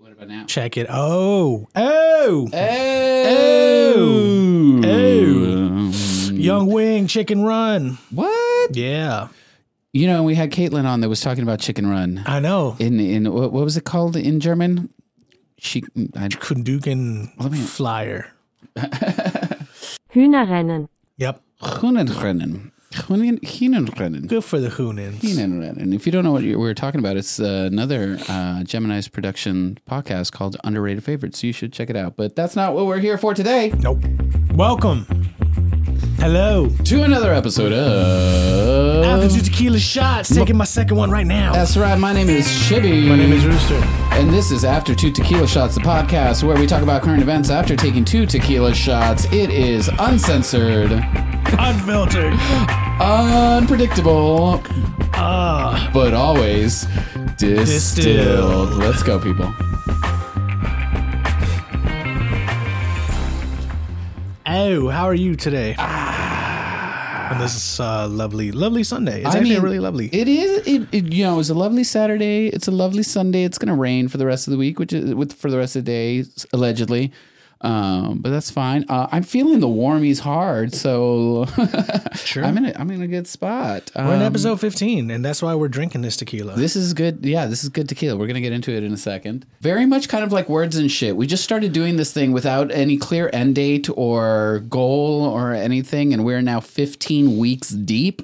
What about now? Check it. Oh, oh, Oh, Oh. oh. Um, Young Wing Chicken Run. What? Yeah, You know, we had Caitlin on that was talking about Chicken Run. I know. In in what, what was it called in German? She I, Kunduken Let me- Flyer. Hühnerrennen. Yep. Hunenrennen. Hinenrennen. Good for the Hoonins. Hinenrennen. If you don't know what we're talking about, it's uh, another uh, Gemini's production podcast called Underrated Favorites. You should check it out. But that's not what we're here for today. Nope. Welcome. Hello. To another episode of. After two tequila shots, taking my second one right now. That's right. My name is Chibbi. my name is Rooster. And this is After Two Tequila Shots, the podcast where we talk about current events after taking two tequila shots. It is uncensored, Unfiltered. unpredictable, Ah. but always distilled. Distilled. Let's go, people. Oh, how are you today? On this is uh, lovely, lovely Sunday. It's I actually mean, really lovely. It is. It, it you know it's a lovely Saturday. It's a lovely Sunday. It's gonna rain for the rest of the week, which is with for the rest of the day allegedly. Um, but that's fine. Uh, I'm feeling the warmies hard, so Sure. I'm in a, I'm in a good spot. We're in Um, episode 15, and that's why we're drinking this tequila. This is good. Yeah, this is good tequila. We're gonna get into it in a second. Very much kind of like words and shit. We just started doing this thing without any clear end date or goal or anything, and we're now 15 weeks deep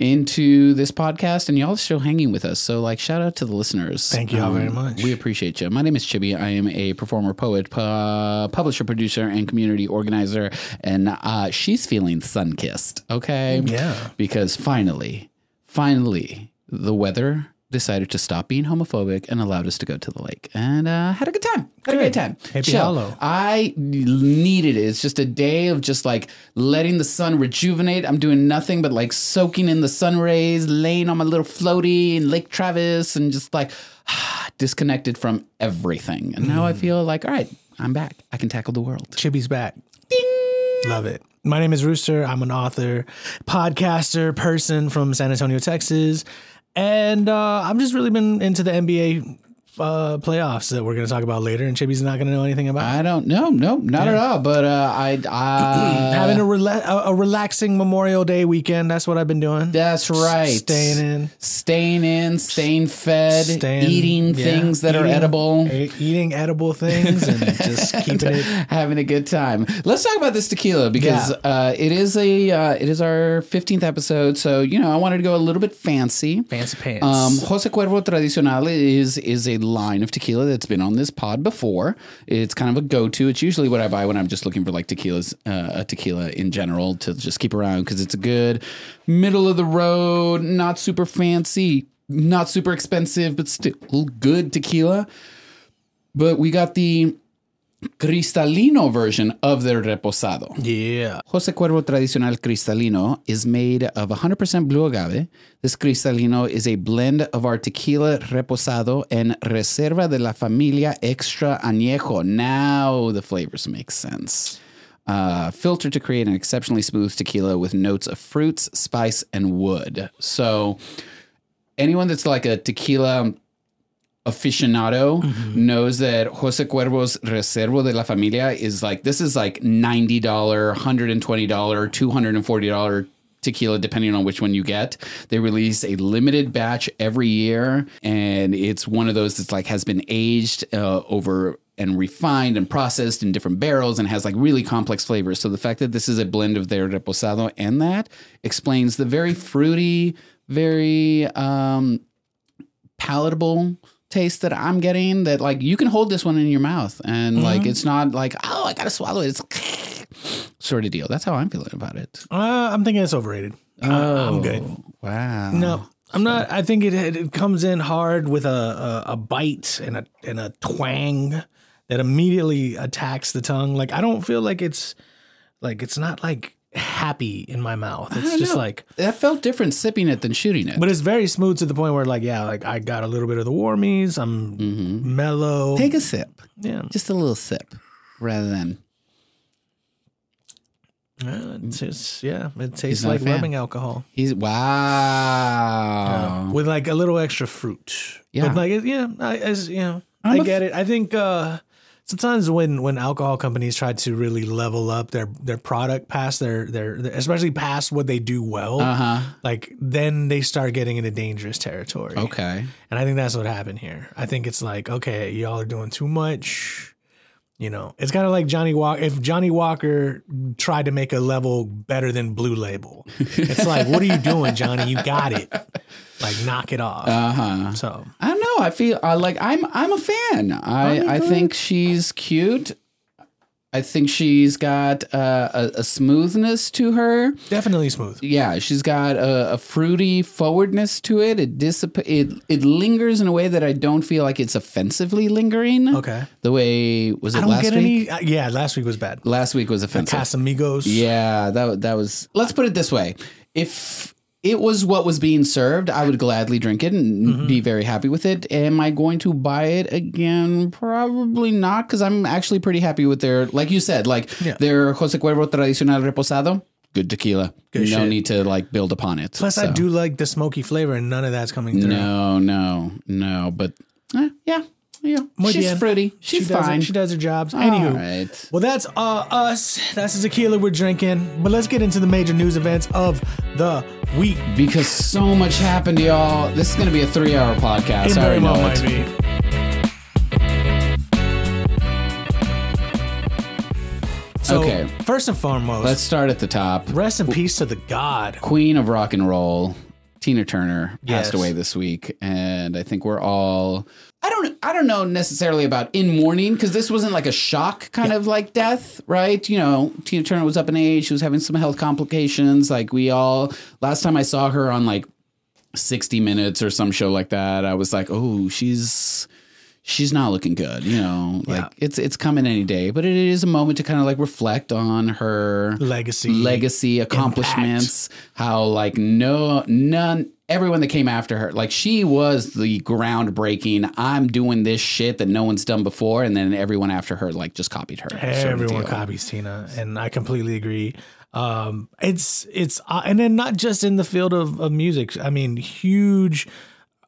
into this podcast, and y'all are still hanging with us. So, like, shout out to the listeners. Um, Thank you all very much. We appreciate you. My name is Chibbi. I am a performer, poet, pu- publisher, producer, and community organizer. And uh, she's feeling sun kissed. Okay. Yeah. Because finally, finally, the weather decided to stop being homophobic and allowed us to go to the lake and uh, had a good time. Had a Good. great time. Happy Chill. Hollow. I needed it. It's just a day of just like letting the sun rejuvenate. I'm doing nothing but like soaking in the sun rays, laying on my little floaty in Lake Travis, and just like disconnected from everything. And now I Mm. feel like, all right, I'm back. I can tackle the world. Chibbi's back. Ding. Love it. My name is Rooster. I'm an author, podcaster, person from San Antonio, Texas. And uh, I've just really been into the NBA uh, playoffs that we're going to talk about later. And Chibbi's not going to know anything about. I don't know. No, not at all. But uh, I, I Having a, rela- a, a relaxing Memorial Day weekend. That's what I've been doing. That's right. Staying in. Staying in, staying fed, Staying, eating yeah, things that are edible. e- eating edible things and just keeping it. having a good time. Let's talk about this tequila because uh, it is a uh, it is our fifteenth episode. So you know, I wanted to go a little bit fancy. Fancy pants. Um, Jose Cuervo Tradicional is is a line of tequila that's been on this pod before. It's kind of a go to. It's usually what I buy when I'm just looking for like tequilas, uh, a tequila in general to just keep around because it's a good middle of the road, not super fancy, not super expensive, but still good tequila. But we got the Cristalino version of their reposado. yeah. Jose Cuervo Tradicional Cristalino is made of 100% blue agave. This Cristalino is a blend of our tequila reposado and Reserva de la Familia Extra Añejo. Now the flavors make sense. Uh, filtered to create an exceptionally smooth tequila with notes of fruits, spice, and wood. So, anyone that's like a tequila aficionado knows that Jose Cuervo's Reserva de la Familia is like this is like $90, $120, $240 tequila depending on which one you get. They release a limited batch every year and it's one of those that's like has been aged uh, over and refined and processed in different barrels and has like really complex flavors. So the fact that this is a blend of their reposado and that explains the very fruity, very um palatable taste that I'm getting that like you can hold this one in your mouth and like it's not like oh I gotta swallow it it's sort of deal that's how I'm feeling about it Uh, I'm thinking it's overrated. Uh, I'm good. wow No, I'm not. I think it it comes in hard with a a, a bite and a and a twang that immediately attacks the tongue. Like I don't feel like it's like it's not like happy in my mouth. It's just know. like, that felt different sipping it than shooting it but it's very smooth to the point where like yeah, like I got a little bit of the warmies. I'm mellow. take a sip yeah, just a little sip rather than Uh, it's just, yeah. It tastes like rubbing alcohol he's wow with like a little extra fruit. Yeah. but like yeah, I, as you know, I a get it. I think uh, sometimes when when alcohol companies try to really level up their their product past their their, their especially past what they do well, Uh-huh. like then they start getting into dangerous territory. Okay. And I think that's what happened here. I think it's like, okay, y'all are doing too much. You know, it's kind of like Johnnie Walker. If Johnnie Walker tried to make a level better than Blue Label, it's like, what are you doing, Johnny? You got it. Like, knock it off. Uh-huh. so, I don't know. I feel uh, like I'm I'm a fan. I I think she's cute. I think she's got uh, a, a smoothness to her. definitely smooth. Yeah, she's got a, a fruity forwardness to it. It dissipa- it it lingers in a way that I don't feel like it's offensively lingering. Okay. The way was it I don't last get week? any. Uh, yeah, last week was bad. Last week was offensive. Casamigos. Yeah, that that was. Let's put it this way: if it was what was being served, I would gladly drink it and Mm-hmm. be very happy with it. Am I going to buy it again? Probably not, because I'm actually pretty happy with their, like you said, like Yeah. their Jose Cuervo Tradicional Reposado. Good tequila. Good no shit. need to like build upon it. Plus, I do like the smoky flavor, and none of that's coming through. No, no, no. But eh, yeah, yeah. Muy She's bien. fruity. She She's does fine. It, she does her jobs. All Anywho, right. Well, that's uh, us. That's the tequila we're drinking. But let's get into the major news events of the week. Because so much happened, y'all. This is going to be a three-hour podcast. It I already know well it. might be. So, Okay. first and foremost, Let's start at the top. rest in peace to the God. Queen of rock and roll, Tina Turner, passed away this week, and I think we're all. I don't. I don't know necessarily about in mourning because this wasn't like a shock kind of like death, right? You know, Tina Turner was up in age. She was having some health complications. Like we all. Last time I saw her on like 60 Minutes or some show like that, I was like, oh, she's she's not looking good. You know, like Yeah. it's it's coming any day. But it is a moment to kind of like reflect on her Legacy. legacy accomplishments how like no none everyone that came after her like she was the groundbreaking i'm doing this shit that no one's done before and then everyone after her like just copied her Everyone copies Tina, and I completely agree. Um, it's it's uh, and then not just in the field of, of music. I mean, huge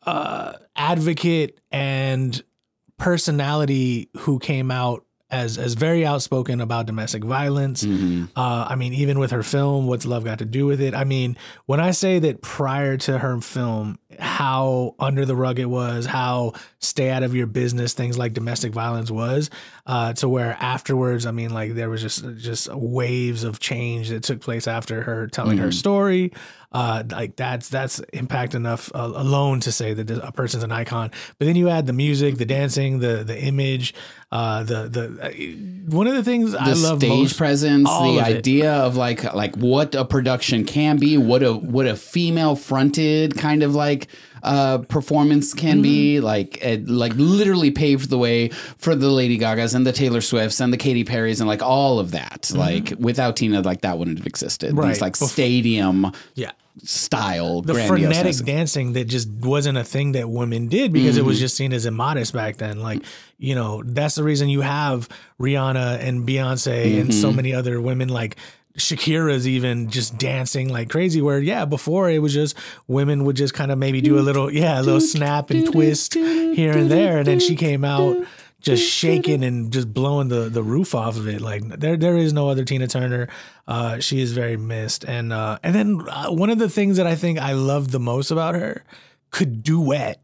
uh, advocate and personality who came out as as very outspoken about domestic violence. Mm-hmm. Uh, I mean, even with her film, "What's Love Got to Do with It?" I mean, when I say that prior to her film, how under the rug it was, how stay out of your business things like domestic violence was, uh, to where afterwards, I mean, like there was just just waves of change that took place after her telling her story. Uh, like that's that's impact enough uh, alone to say that a person's an icon. But then you add the music, the dancing, the the image, uh, the the uh, one of the things I love stage most. presence the of it. idea of like like what a production can be what a what a female fronted kind of like uh performance can be Mm-hmm. like it like literally paved the way for the lady gagas and the taylor swifts and the katy perrys and like all of that like without tina like that wouldn't have existed Mm-hmm. Right. these like Bef- stadium yeah. Style the frenetic dancing that just wasn't a thing that women did because it was mm-hmm. just seen as immodest back then. Like, you know, that's the reason you have Rihanna and Beyonce and so mm-hmm. many other women like Shakira's even just dancing like crazy. Where yeah, before it was just women would just kind of maybe do a little yeah, a little snap and twist here and there, and then she came out just shaking and just blowing the the roof off of it. Like there there is no other Tina Turner. Uh, she is very missed, and uh, and then uh, one of the things that I think I love the most about her could duet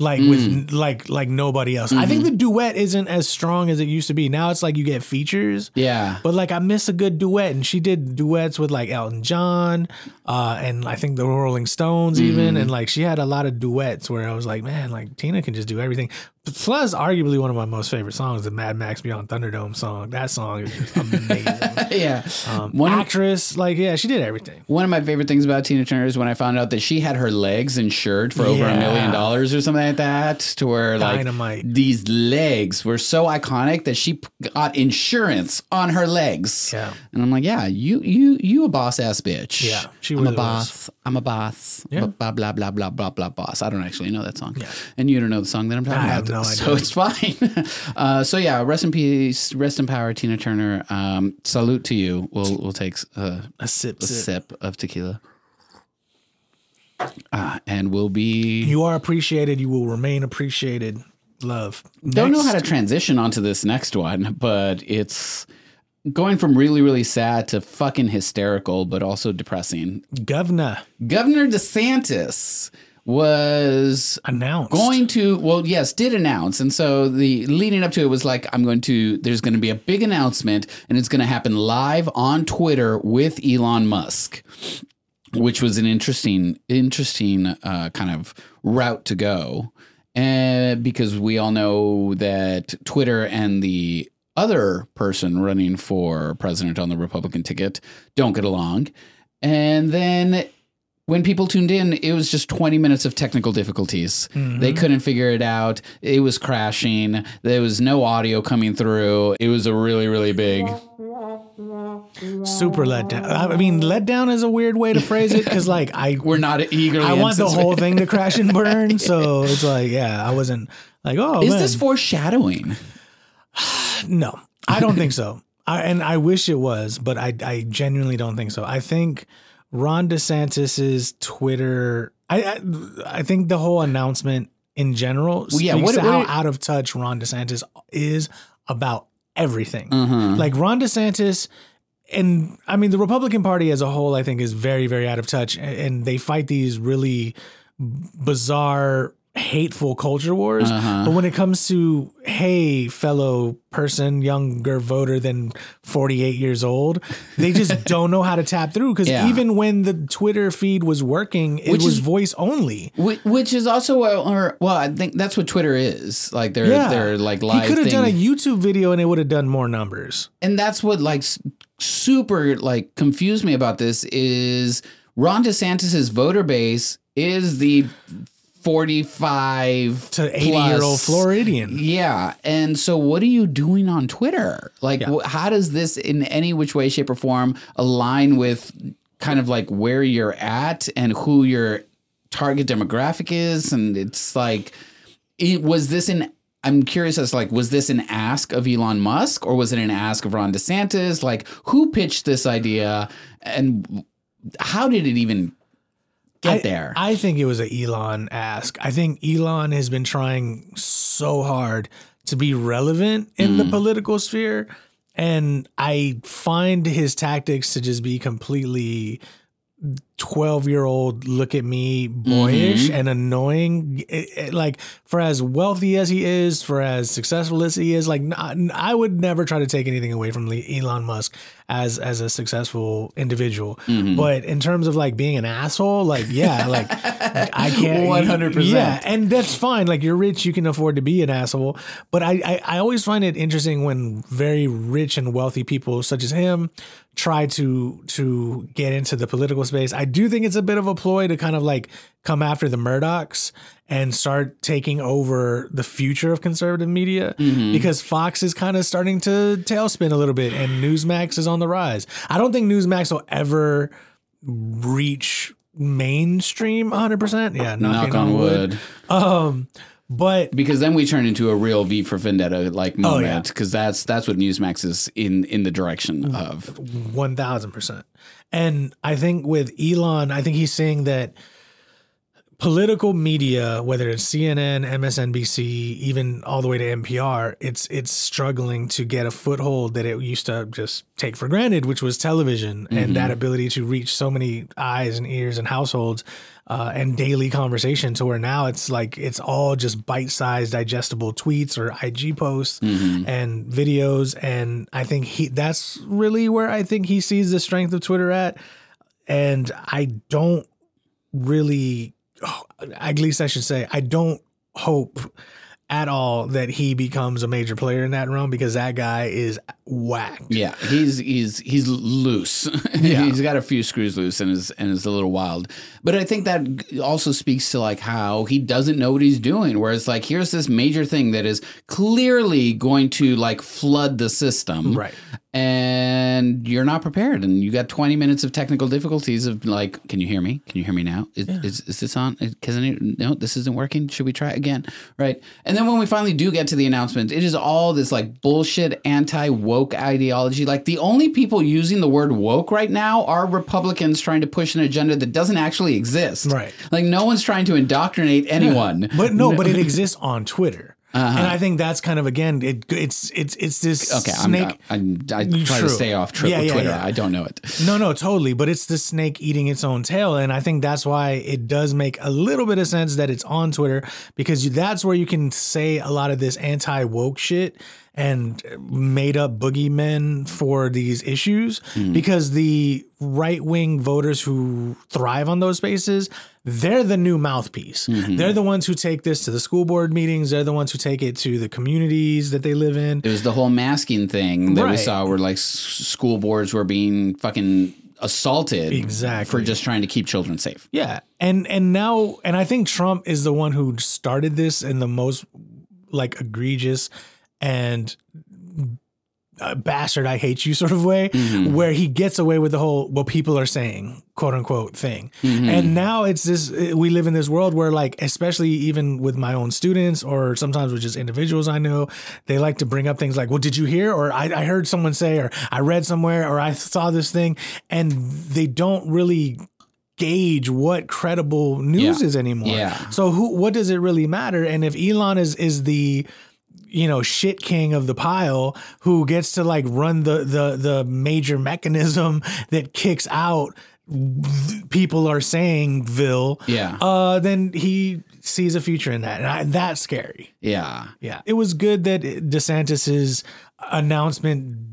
like with like like nobody else. I think the duet isn't as strong as it used to be. Now it's like you get features. yeah But like I miss a good duet, and she did duets with like Elton John, uh, and I think the Rolling Stones even, and like she had a lot of duets where I was like, man, like Tina can just do everything. Plus, arguably one of my most favorite songs, the Mad Max Beyond Thunderdome song. That song is just amazing. yeah Um, one actress, like yeah, she did everything. one of my favorite things about Tina Turner is when I found out that she had her legs insured for over a Yeah. million dollars or something like that, to where like Dynamite. these legs were so iconic that she p- got insurance on her legs. Yeah. and I'm like, yeah, you you you a boss ass bitch. Yeah, she I'm really a boss. I'm a boss. Yeah. Blah blah blah blah blah blah boss. I don't actually know that song, Yeah. and you don't know the song that I'm talking I about. have no so idea. it's fine. uh, so yeah, rest in peace, rest in power, Tina Turner. Um, salute to you. We'll we'll take uh, A sip, a sip. sip of tequila. Uh, and we'll be You are appreciated. You will remain appreciated. love. Don't know how to transition onto this next one, but it's going from really, really sad to fucking hysterical, but also depressing. Governor Governor DeSantis was announced. going to well yes did announce. And so the leading up to it was like i'm going to there's going to be a big announcement and it's going to happen live on twitter with elon musk which was an interesting interesting uh, kind of route to go. And because we all know that twitter and the other person running for president on the republican ticket don't get along. And then when people tuned in, it was just 20 minutes of technical difficulties. Mm-hmm. They couldn't figure it out. It was crashing. There was no audio coming through. It was a really, really big. super let down. I mean, let down is a weird way to phrase it because, like, I We're not eagerly. I want the whole thing to crash and burn. So it's like, yeah, I wasn't like, oh, Is man. this foreshadowing? no, I don't think so. I, and I wish it was, but I, I genuinely don't think so. I think Ron DeSantis's Twitter. I, I, I think the whole announcement in general speaks yeah, what- to what- how out of touch Ron DeSantis is about everything. Uh-huh. Like Ron DeSantis. And I mean, the Republican Party as a whole, I think, is very, very out of touch. And they fight these really bizarre, hateful culture wars. Uh-huh. But when it comes to, hey, fellow person, younger voter than 48 years old, they just don't know how to tap through. Because Yeah. even when the Twitter feed was working, it Which was is- voice only. Wh- Which is also, or, well, I think that's what Twitter is. Like they're Yeah. they're like live. He could have done a YouTube video and it would have done more numbers. and that's what like super like confused me about this is Ron DeSantis's voter base is the 45 To 80 year old Floridian. Yeah. And so what are you doing on Twitter? Like Yeah. wh- how does this in any which way shape or form align with kind of like where you're at and who your target demographic is and it's like it was this an I'm curious as like was this an ask of Elon Musk or was it an ask of Ron DeSantis? Like who pitched this idea and how did it even get I, there? I think it was a Elon ask. I think Elon has been trying so hard to be relevant in Mm. the political sphere. And I find his tactics to just be completely 12 year old look at me boyish Mm-hmm. and annoying It- it- like for as wealthy as he is for as successful as he is like I would never try to take anything away from elon musk as as a successful individual Mm-hmm. but in terms of like being an asshole like yeah like i can't 100%. yeah and that's fine like you're rich you can afford to be an asshole but I, I i always find it interesting when very rich and wealthy people such as him try to to get into the political space i do think it's a bit of a ploy to kind of like come after the murdochs and start taking over the future of conservative media because fox is kind of starting to tailspin a little bit and newsmax is on the rise i don't think newsmax will ever reach mainstream 100% yeah Knock on wood. um but because then we turn into a real V for Vendetta like Oh, yeah. moment because that's that's what Newsmax is in in the direction of. One thousand percent. And I think with Elon, I think he's saying that political media, whether it's CNN, MSNBC, even all the way to NPR, it's it's struggling to get a foothold that it used to just take for granted, which was television and that ability to reach so many eyes and ears and households. Uh, and daily conversation to where now it's like it's all just bite-sized digestible tweets or IG posts and videos. And I think he that's really where I think he sees the strength of Twitter at. And I don't really oh, at least I should say I don't hope at all that he becomes a major player in that realm because that guy is whacked. Yeah, he's he's he's loose. Yeah. he's got a few screws loose and is and is a little wild. But I think that also speaks to like how he doesn't know what he's doing. Where it's like here's this major thing that is clearly going to like flood the system, Right. And you're not prepared, and you got 20 minutes of technical difficulties of like, can you hear me? Can you hear me now? Is is, is this on? Because no, this isn't working. Should we try again? Right. And then when we finally do get to the announcement, it is all this like bullshit anti woke ideology. Like the only people using the word woke right now are Republicans trying to push an agenda that doesn't actually exist. Right. Like no one's trying to indoctrinate anyone. But no, but it exists on Twitter. Uh-huh. and I think that's kind of again it, it's it's it's this Okay, snake. I'm, I'm, I try True. to stay off tri- Yeah, yeah, Twitter. yeah. I don't know it. No, no, totally. But it's the snake eating its own tail. And I think that's why it does make a little bit of sense that it's on Twitter because you, that's where you can say a lot of this anti woke shit and made up boogeymen for these issues hmm. because the right wing voters who thrive on those spaces, they're the new mouthpiece. Hmm. They're the ones who take this to the school board meetings. They're the ones who take it to the communities that they live in. It was the whole masking thing that we saw where like school boards were being fucking assaulted Exactly. for just trying to keep children safe. Yeah. And and now and I think Trump is the one who started this in the most like egregious and uh, bastard I hate you sort of way mm-hmm. where he gets away with the whole what people are saying quote unquote thing. Mm-hmm. And now it's this uh, we live in this world where like especially even with my own students or sometimes with just individuals I know they like to bring up things like well did you hear or I, I heard someone say or I read somewhere or I saw this thing and they don't really gauge what credible news Yeah. is anymore. Yeah. So who what does it really matter? And if Elon is is the you know shit king of the pile who gets to like run the the the major mechanism that kicks out people are saying Ville, Yeah. uh, then he sees a future in that, and I, that's scary. Yeah. Yeah, it was good that DeSantis's announcement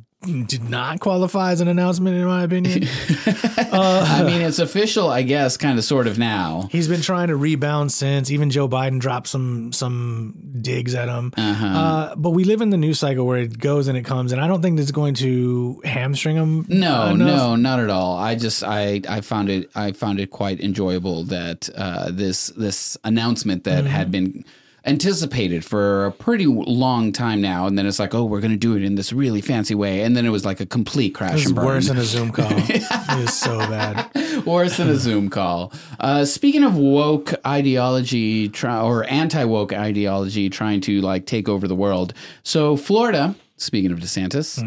did not qualify as an announcement, in my opinion. I mean, it's official, I guess, kind of sort of now. He's been trying to rebound since. Even Joe Biden dropped some some digs at him. Uh-huh. Uh, but we live in the news cycle where it goes and it comes, and I don't think it's going to hamstring him. No, enough. no, not at all. I just I I found it I found it quite enjoyable that uh, this this announcement that Mm-hmm. had been anticipated for a pretty long time now, and then it's like, oh, we're gonna do it in this really fancy way, and then it was like a complete crash It's and burn. worse than a Zoom call. it was so bad. Worse than a Zoom call. Uh, speaking of woke ideology try, or anti woke ideology trying to like take over the world, so Florida. Speaking of DeSantis,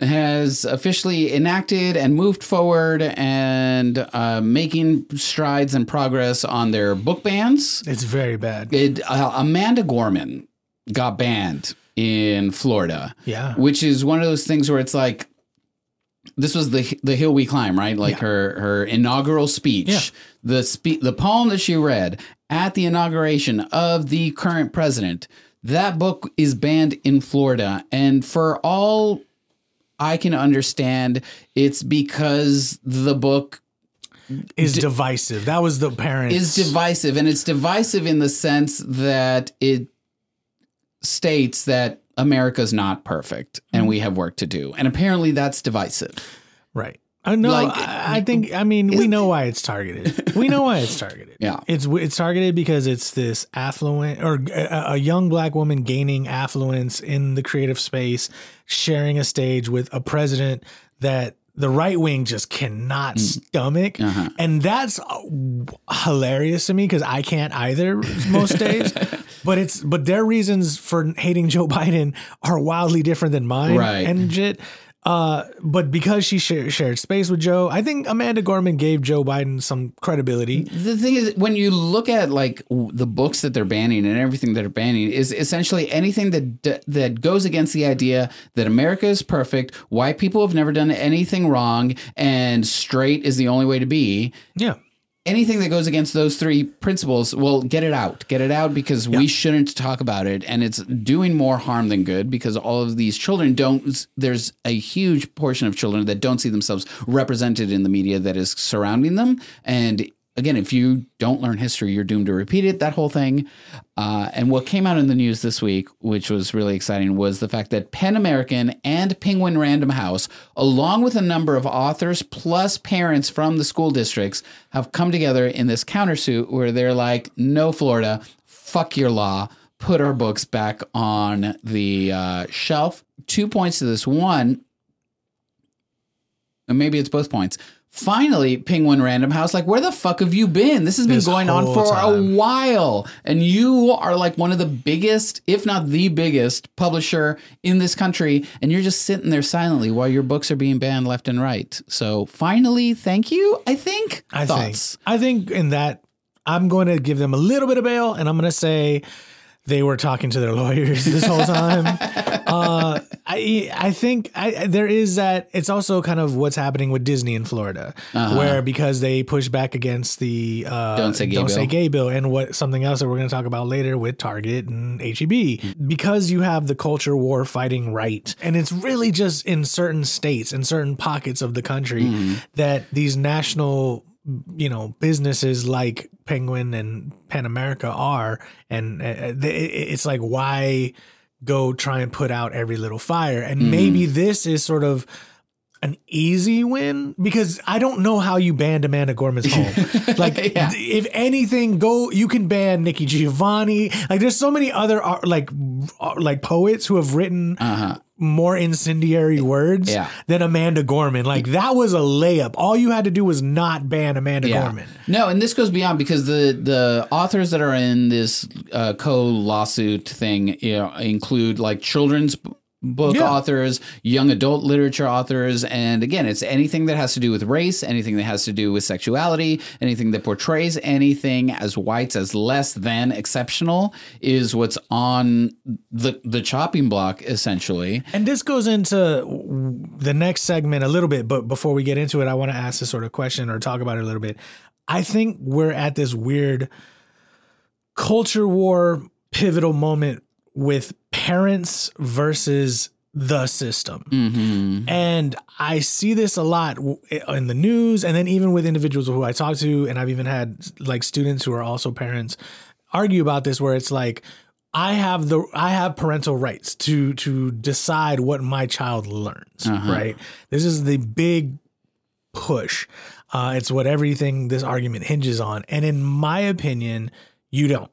has officially enacted and moved forward and uh, making strides and progress on their book bans. It's very bad. It, uh, Amanda Gorman got banned in Florida Yeah. which is one of those things where it's like this was the the hill we climb, right? Like Yeah. her her inaugural speech, Yeah. the spe- the poem that she read at the inauguration of the current president. That book is banned in Florida, and for all I can understand, it's because the book Is divisive. That was the parent is divisive, and it's divisive in the sense that it states that America's not perfect and mm. we have work to do, and apparently that's divisive. Right. I know. Like, I, I think. I mean, we know why it's targeted. we know why it's targeted. Yeah. It's it's targeted because it's this affluent or a, a young black woman gaining affluence in the creative space, sharing a stage with a president that the right wing just cannot stomach, Uh-huh. and that's uh, hilarious to me because I can't either most days. But it's but their reasons for hating Joe Biden are wildly different than mine Right. and shit. Uh, but because she share, shared space with Joe, I think Amanda Gorman gave Joe Biden some credibility. The thing is, when you look at like w- the books that they're banning and everything that they're banning, is essentially anything that d- that goes against the idea that America is perfect, white people have never done anything wrong, and straight is the only way to be. Yeah. Anything that goes against those three principles, well, get it out. Get it out because we shouldn't talk about it. And it's doing more harm than good because all of these children don't, there's a huge portion of children that don't see themselves represented in the media that is surrounding them. And again, if you don't learn history, you're doomed to repeat it, that whole thing. Uh, and what came out in the news this week, which was really exciting, was the fact that PEN American and Penguin Random House, along with a number of authors plus parents from the school districts, have come together in this countersuit where they're like, no, Florida, fuck your law. Put our books back on the uh, shelf. Two points to this. One, and maybe it's both points. Finally, Penguin Random House, like, where the fuck have you been? This has been This going on for a while. And you are like one of the biggest, if not the biggest, publisher in this country. And you're just sitting there silently while your books are being banned left and right. So finally, thank you, I think. I Thoughts? think. I think in that I'm going to give them a little bit of bail, and I'm going to say they were talking to their lawyers this whole time. uh, I I think I, there is that. It's also kind of what's happening with Disney in Florida, uh-huh. where because they push back against the uh, don't say gay don't bill. say gay bill, and what something else that we're going to talk about later with Target and HEB, because you have the culture war fighting right, and it's really just in certain states and certain pockets of the country mm-hmm. that these national you know businesses like penguin and PEN America are and uh, it's like why go try and put out every little fire and mm-hmm. maybe this is sort of an easy win because I don't know how you banned Amanda Gorman's home. like, yeah. if anything, go you can ban Nikki Giovanni. Like, there's so many other uh, like uh, like poets who have written uh-huh more incendiary words yeah. than Amanda Gorman. Like that was a layup. All you had to do was not ban Amanda yeah. Gorman. No, and this goes beyond because the the authors that are in this uh, co lawsuit thing you know, include like children's book yeah. authors, young adult literature authors, and again, it's anything that has to do with race, anything that has to do with sexuality, anything that portrays anything as whites as less than exceptional is what's on the the chopping block essentially. And this goes into the next segment a little bit, but before we get into it, I want to ask this sort of question or talk about it a little bit. I think we're at this weird culture war pivotal moment with parents versus the system. Mm-hmm. And I see this a lot in the news and then even with individuals who I talk to and I've even had like students who are also parents argue about this where it's like I have the I have parental rights to to decide what my child learns, uh-huh. right? This is the big push. Uh, it's what everything this argument hinges on. And in my opinion, you don't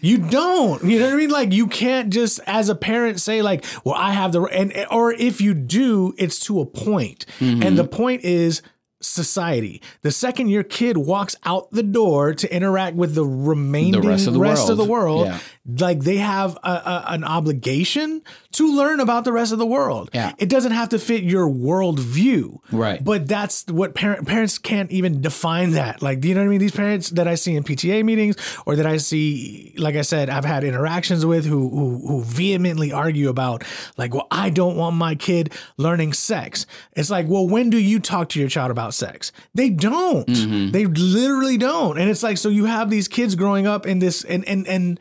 you don't. You know what I mean? Like you can't just as a parent say like, "Well, I have the," and or if you do, it's to a point. Mm-hmm. and the point is society. The second your kid walks out the door to interact with the remaining the rest of the rest world, of the world yeah. like they have a, a, an obligation to learn about the rest of the world. Yeah. It doesn't have to fit your worldview. Right. But that's what parent, parents can't even define that. Like, do you know what I mean? These parents that I see in PTA meetings or that I see, like I said, I've had interactions with who, who, who vehemently argue about like, well, I don't want my kid learning sex. It's like, well, when do you talk to your child about sex? They don't. Mm-hmm. They literally don't. And it's like, so you have these kids growing up in this and, and, and,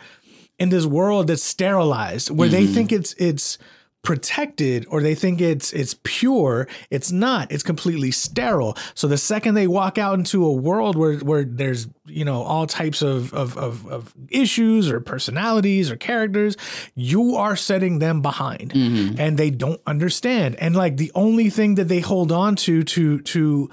in this world that's sterilized where mm-hmm. they think it's it's protected or they think it's it's pure it's not it's completely sterile so the second they walk out into a world where where there's you know all types of of, of, of issues or personalities or characters you are setting them behind mm-hmm. and they don't understand and like the only thing that they hold on to to to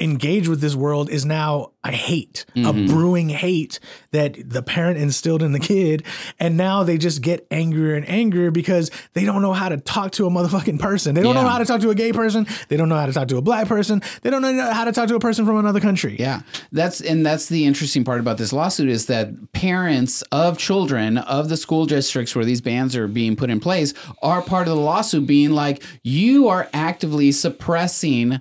engage with this world is now a hate, mm-hmm. a brewing hate that the parent instilled in the kid. And now they just get angrier and angrier because they don't know how to talk to a motherfucking person. They don't yeah. know how to talk to a gay person. They don't know how to talk to a black person. They don't know how to talk to a person from another country. Yeah. That's, and that's the interesting part about this lawsuit is that parents of children of the school districts where these bans are being put in place are part of the lawsuit being like, you are actively suppressing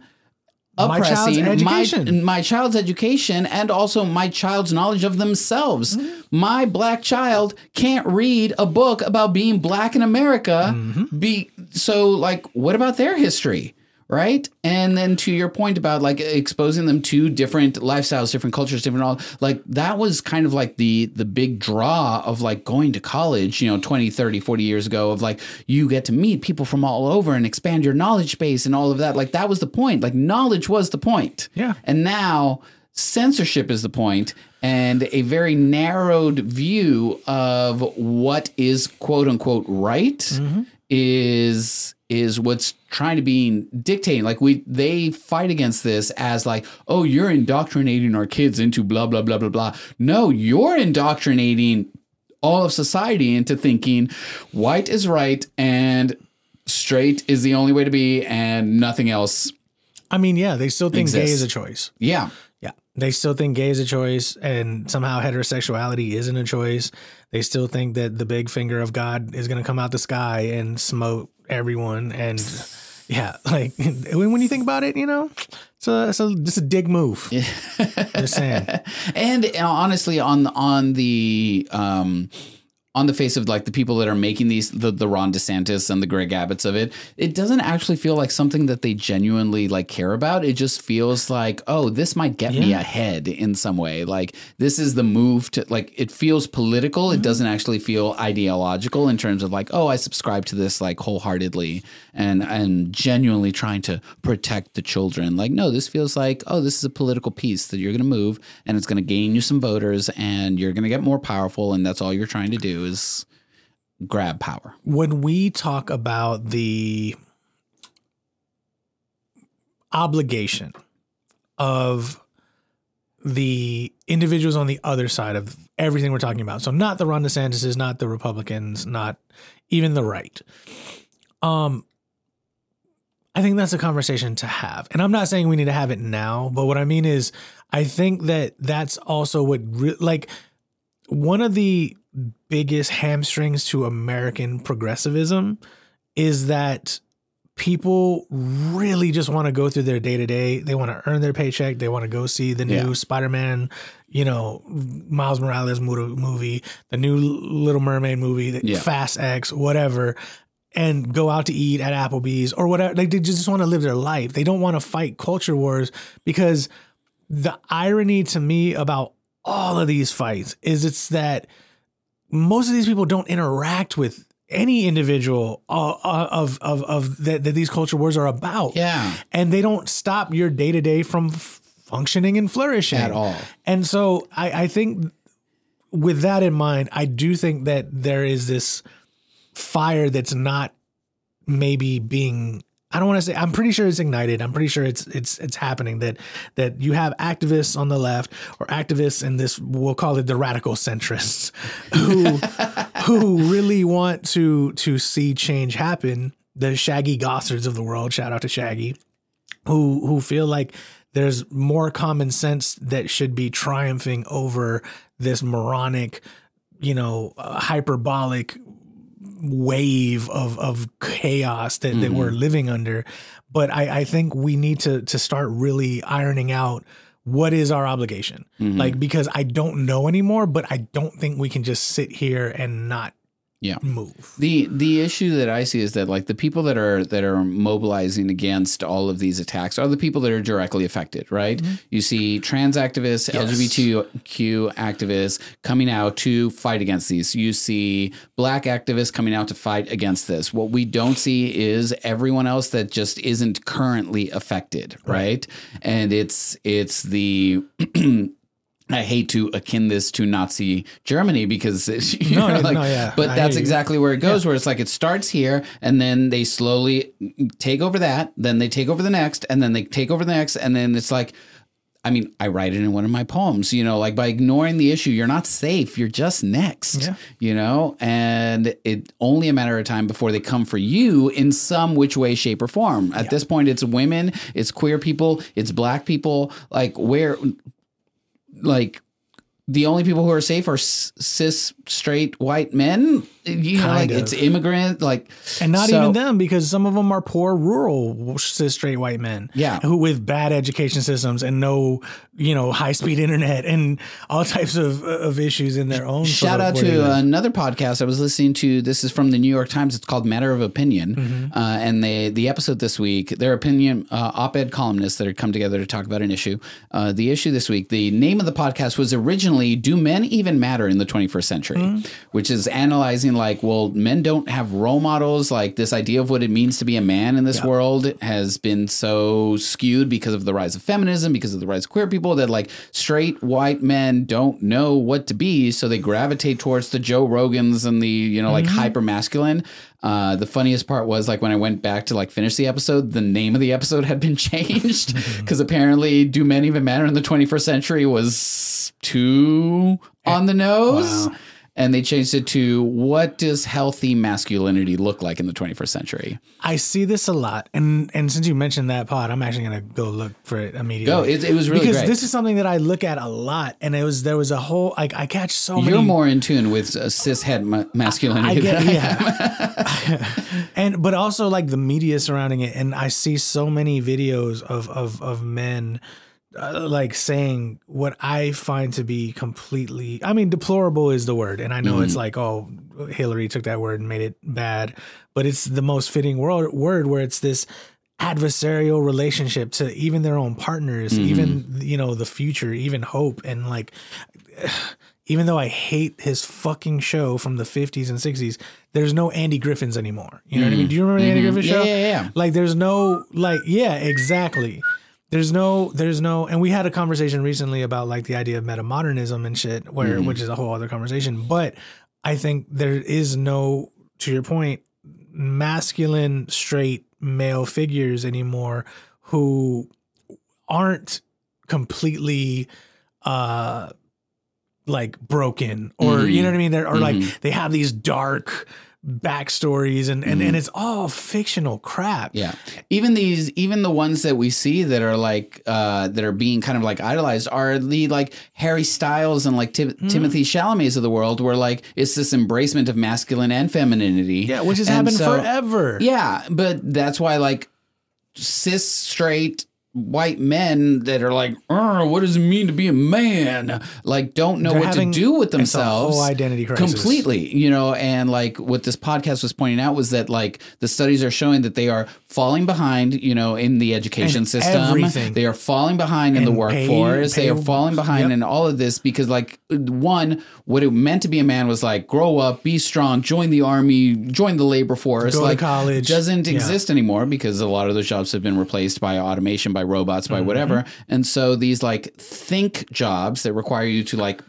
oppressing my child's education, my, my, child's education and also my child's knowledge of themselves. Mm-hmm. My black child can't read a book about being black in America. Mm-hmm. Be so like, what about their history? Right? And then to your point about like exposing them to different lifestyles, different cultures, different all like that was kind of like the the big draw of like going to college, you know, 20, 30, 40 years ago of like you get to meet people from all over and expand your knowledge base and all of that. Like that was the point. Like knowledge was the point. Yeah. And now censorship is the point and a very narrowed view of what is quote unquote right mm-hmm. is is what's trying to be dictating. Like we they fight against this as like oh you're indoctrinating our kids into blah blah blah blah blah. No you're indoctrinating all of society into thinking white is right and straight is the only way to be and nothing else i mean yeah they still think exists. gay is a choice. Yeah. Yeah. They still think gay is a choice and somehow heterosexuality isn't a choice. They still think that the big finger of god is going to come out the sky and smote everyone and yeah like when you think about it you know it's a, it's a just a dig move. Just saying. And uh, honestly on on the um on the face of like the people that are making these the, the Ron DeSantis and the Greg Abbotts of it, it doesn't actually feel like something that they genuinely like care about. It just feels like, oh, this might get me ahead in some way. Like this is the move to like it feels political. It mm-hmm. doesn't actually feel ideological in terms of like, oh, I subscribe to this like wholeheartedly and and genuinely trying to protect the children. Like, no, this feels like, oh, this is a political piece that you're gonna move and it's gonna gain you some voters and you're gonna get more powerful and that's all you're trying to do is grab power. when we talk about the obligation of the individuals on the other side of everything we're talking about. So not the Ron DeSantis, not the Republicans, not even the right. Um I think that's a conversation to have. And I'm not saying we need to have it now, but what I mean is I think that that's also what re- like one of the biggest hamstrings to American progressivism is that people really just want to go through their day to day. They want to earn their paycheck. They want to go see the new Yeah. Spider Man, you know, Miles Morales movie, the new Little Mermaid movie, the Yeah. Fast X, whatever, and go out to eat at Applebee's or whatever. Like they just want to live their life. They don't want to fight culture wars because the irony to me about all of these fights is it's that most of these people don't interact with any individual uh, uh, of of of that, that these culture wars are about. Yeah. and they don't stop your day to day from f- functioning and flourishing At all. And so I, I think with that in mind, I do think that there is this fire that's not maybe being I don't want to say I'm pretty sure it's ignited. I'm pretty sure it's it's it's happening that that you have activists on the left or activists in this we'll call it the radical centrists who who really want to to see change happen. The Shaggy Gossards of the world, shout out to Shaggy, who who feel like there's more common sense that should be triumphing over this moronic, you know, uh, hyperbolic wave of of chaos that, that we're mm-hmm. living under. But I, I think we need to to start really ironing out what is our obligation. Mm-hmm. Like because I don't know anymore, but I don't think we can just sit here and not Yeah. move. The the issue that I see is that like the people that are that are mobilizing against all of these attacks are the people that are directly affected, right? Mm-hmm. You see trans activists, LGBTQ activists coming out to fight against these. You see black activists coming out to fight against this. What we don't see is everyone else that just isn't currently affected, right? And it's it's the I hate to akin this to Nazi Germany because you know, no, like, no, yeah, but I that's exactly where it goes. Where it's like it starts here, and then they slowly take over that, then they take over the next, and then they take over the next, and then it's like, I mean, I write it in one of my poems. You know, like by ignoring the issue, you're not safe. You're just next. Yeah. You know, and it only a matter of time before they come for you in some which way, shape, or form. At this point, it's women, it's queer people, it's black people. Like where like the only people who are safe are cis straight white men you know like Kind it's of. immigrant like And not so- even them, because some of them are poor rural cis straight white men. Yeah. Who with bad education systems and no, you know, high speed internet and all types of of issues in their own. Shout out to another podcast I was listening to. This is from the New York Times. It's called Matter of Opinion, Mm-hmm. uh, and they the episode this week. Their opinion uh, op-ed columnists that had come together to talk about an issue. Uh, the issue this week. The name of the podcast was originally "Do Men Even Matter in the 21st Century," Mm-hmm. which is analyzing like, well, men don't have role models. Like this idea of what it means to be a man in this world has been so skewed because of the rise of feminism, because of the rise of queer people. That like straight white men don't know what to be, so they gravitate towards the Joe Rogans and the you know like hyper masculine. Uh, the funniest part was like when I went back to like finish the episode, the name of the episode had been changed because apparently "Do Men Even Matter in the 21st Century" was too on the nose. And they changed it to what does healthy masculinity look like in the 21st century? I see this a lot, and and since you mentioned that pod, I'm actually gonna go look for it immediately. Go. It, it was really because great. this is something that I look at a lot, and it was there was a whole like I catch so many. You're more in tune with uh, cis het ma- masculinity. I get than I am. yeah, and but also like the media surrounding it, and I see so many videos of of of men uh, like saying what I find to be completely. I mean, deplorable is the word, and I know it's mm-hmm. like, oh, Hillary took that word and made it bad, but it's the most fitting word word where it's this adversarial relationship to even their own partners, even mm-hmm. you know the future, even hope, and like. Even though I hate his fucking show from the 50s and 60s, there's no Andy Griffiths anymore. You know what I mean? Mm-hmm. Do you remember the Andy Griffith Yeah, show? yeah, yeah. Like there's no like yeah, exactly. There's no there's no and we had a conversation recently about like the idea of metamodernism and shit where mm-hmm. which is a whole other conversation, but I think there is no to your point masculine straight male figures anymore who aren't completely uh like broken or you know mm-hmm. what I mean? They're, or like mm-hmm. they have these dark backstories and, and, and it's all fictional crap. Yeah. Even these, even the ones that we see that are like, uh, that are being kind of like idolized are the like Harry Styles and like Tim- Mm. Timothée Chalamet's of the world where like it's this embracement of masculine and femininity. Yeah, which has And happened so- forever. Yeah. But that's why like cis, straight, white men that are like, "Uh, what does it mean to be a man? Like, don't know They're what to do with themselves. whole identity crisis. Completely, you know, and like what this podcast was pointing out was that like the studies are showing that they are falling behind, you know, in the education And system. everything. They are falling behind in the And pay- workforce. they are falling behind Yep. in all of this because like one, what it meant to be a man was like grow up, be strong, join the army, join the labor force. Go to like college. doesn't Yeah. exist anymore because a lot of those jobs have been replaced by automation, by robots, Mm-hmm. by whatever. And so these like think jobs that require you to like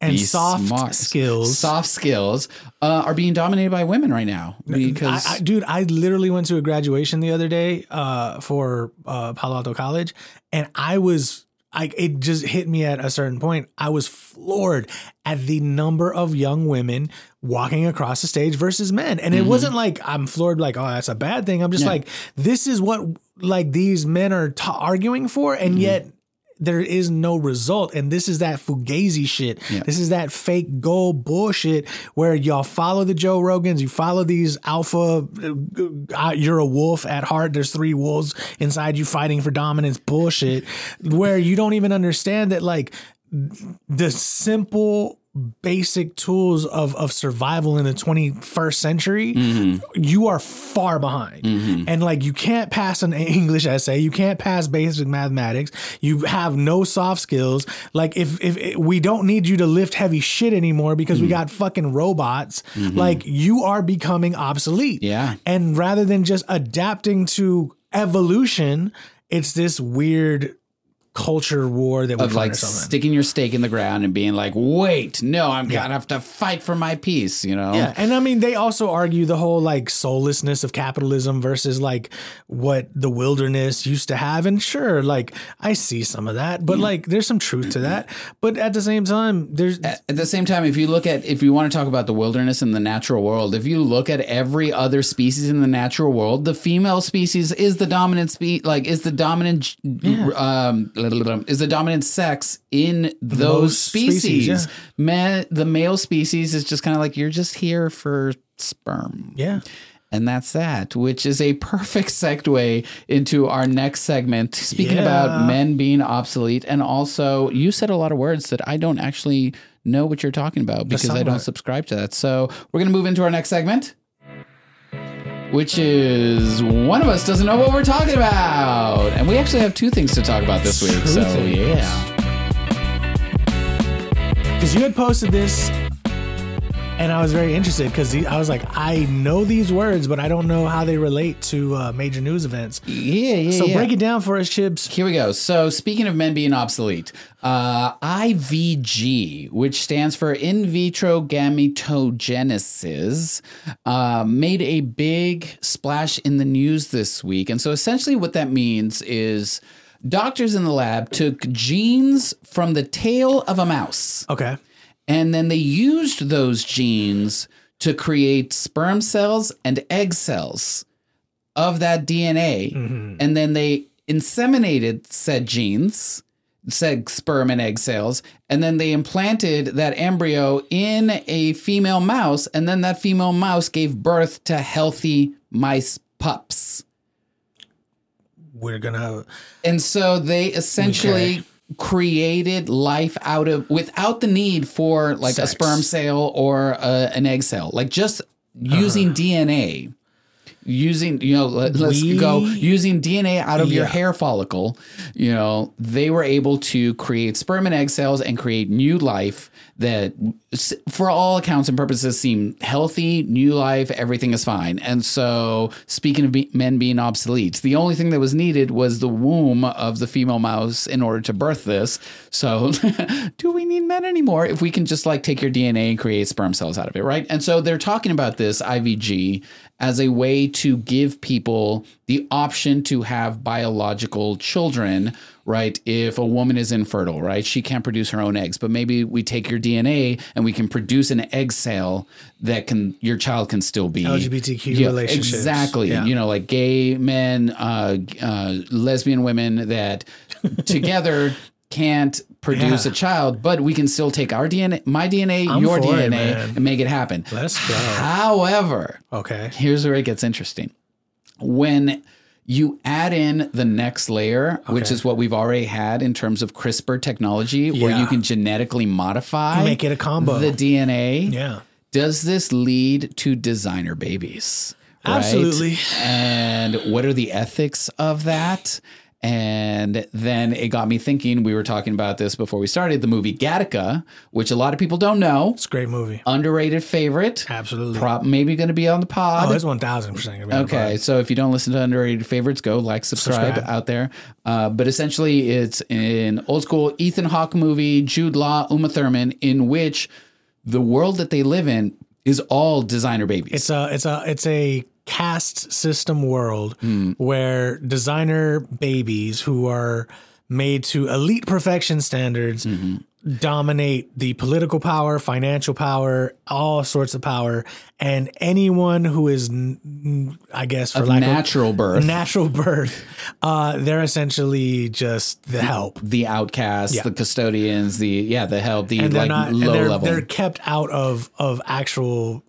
and be soft smart. skills. soft skills uh, are being dominated by women right now because I, I, dude, I literally went to a graduation the other day uh, for uh, Palo Alto College, and I was, I it just hit me at a certain point. I was floored at the number of young women walking across the stage versus men, and it wasn't like I'm floored, like oh that's a bad thing. I'm just Yeah. like this is what like these men are ta arguing for, and mm-hmm. yet. There is no result, and this is that fugazi shit. This is that fake goal bullshit where y'all follow the Joe Rogans, you follow these alpha. Uh, uh, uh, you're a wolf at heart. There's three wolves inside you fighting for dominance bullshit, where you don't even understand that like the simple basic tools of of survival in the 21st century mm-hmm. you are far behind. Mm-hmm. And like you can't pass an english essay you can't pass basic mathematics you have no soft skills. Like if if we don't need you to lift heavy shit anymore because we mm-hmm. got fucking robots like you are becoming obsolete. Yeah. and rather than just adapting to evolution it's this weird culture war that we of like sticking your stake in the ground and being like wait no i'm gonna have to fight for my peace you know Yeah, and I mean they also argue the whole like soullessness of capitalism versus like what the wilderness used to have. And sure, like I see some of that, but like there's some truth to that. But at the same time, there's at the same time, if you look at, if you want to talk about the wilderness and the natural world, if you look at every other species in the natural world, the female species is the dominant spe, like is the dominant, um, is the dominant sex in those species, species. yeah. Ma- the male species is just kind of like you're just here for sperm. yeah. And that's that, which is a perfect segue into our next segment. Speaking Yeah. about men being obsolete, and also you said a lot of words that I don't actually know what you're talking about because I don't subscribe to that. So we're going to move into our next segment, which is one of us doesn't know what we're talking about. And we actually have two things to talk about this week. So, yeah. Because you had posted this, and I was very interested because I was like, I know these words, but I don't know how they relate to uh, major news events. Yeah, yeah. So yeah. break it down for us, Chibs. Here we go. So, speaking of men being obsolete, uh, IVG, which stands for in vitro gametogenesis, uh, made a big splash in the news this week. And so, essentially, what that means is doctors in the lab took genes from the tail of a mouse Okay. And then they used those genes to create sperm cells and egg cells of that DNA. Mm-hmm. And then they inseminated said genes, said sperm and egg cells, and then they implanted that embryo in a female mouse. And then that female mouse gave birth to healthy mice pups. we're gonna And so they essentially created life out of without the need for like a sperm cell or a, an egg cell, like just using uh-huh. DNA. Using, you know, let, us go using DNA out of your hair follicle. You know, they were able to create sperm and egg cells and create new life that, for all accounts and purposes, seem healthy, new life, everything is fine. And so, speaking of be- men being obsolete, the only thing that was needed was the womb of the female mouse in order to birth this. So, do we need men anymore if we can just like take your DNA and create sperm cells out of it, right? And so, they're talking about this IVG as a way to give people the option to have biological children, right? If a woman is infertile, right? She can't produce her own eggs, but maybe we take your DNA and we can produce an egg cell that can your child can still be LGBTQ Yeah, relationships. Exactly. Yeah. You know, like gay men, uh, uh, lesbian women that together can't produce Yeah. a child, but we can still take our DNA, my DNA, I'm your for it, DNA, and make it happen. let's go. However, Okay. here's where it gets interesting. When you add in the next layer, which is what we've already had in terms of CRISPR technology, where you can genetically modify Make it a combo. the DNA. Yeah. Does this lead to designer babies? right? Absolutely. And what are the ethics of that? And then it got me thinking. We were talking about this before we started the movie Gattaca, which a lot of people don't know. It's a great movie. Underrated favorite. Absolutely. Prop maybe going to be on the pod. oh, it's one thousand percent gonna be on the Okay, pod. so if you don't listen to underrated favorites, go like, subscribe, Subscribe. out there. Uh, but essentially, it's an old school Ethan Hawke movie, Jude Law, Uma Thurman, in which the world that they live in is all designer babies. It's a it's a it's a caste system world Hmm. where designer babies who are made to elite perfection standards Mm-hmm. Dominate the political power, financial power, all sorts of power, and anyone who is, I guess, for of lack natural of birth, natural birth, uh, they're essentially just the help. the outcasts, Yeah. the custodians, the yeah, the help, the like not and low they're, level. they're kept out of of actual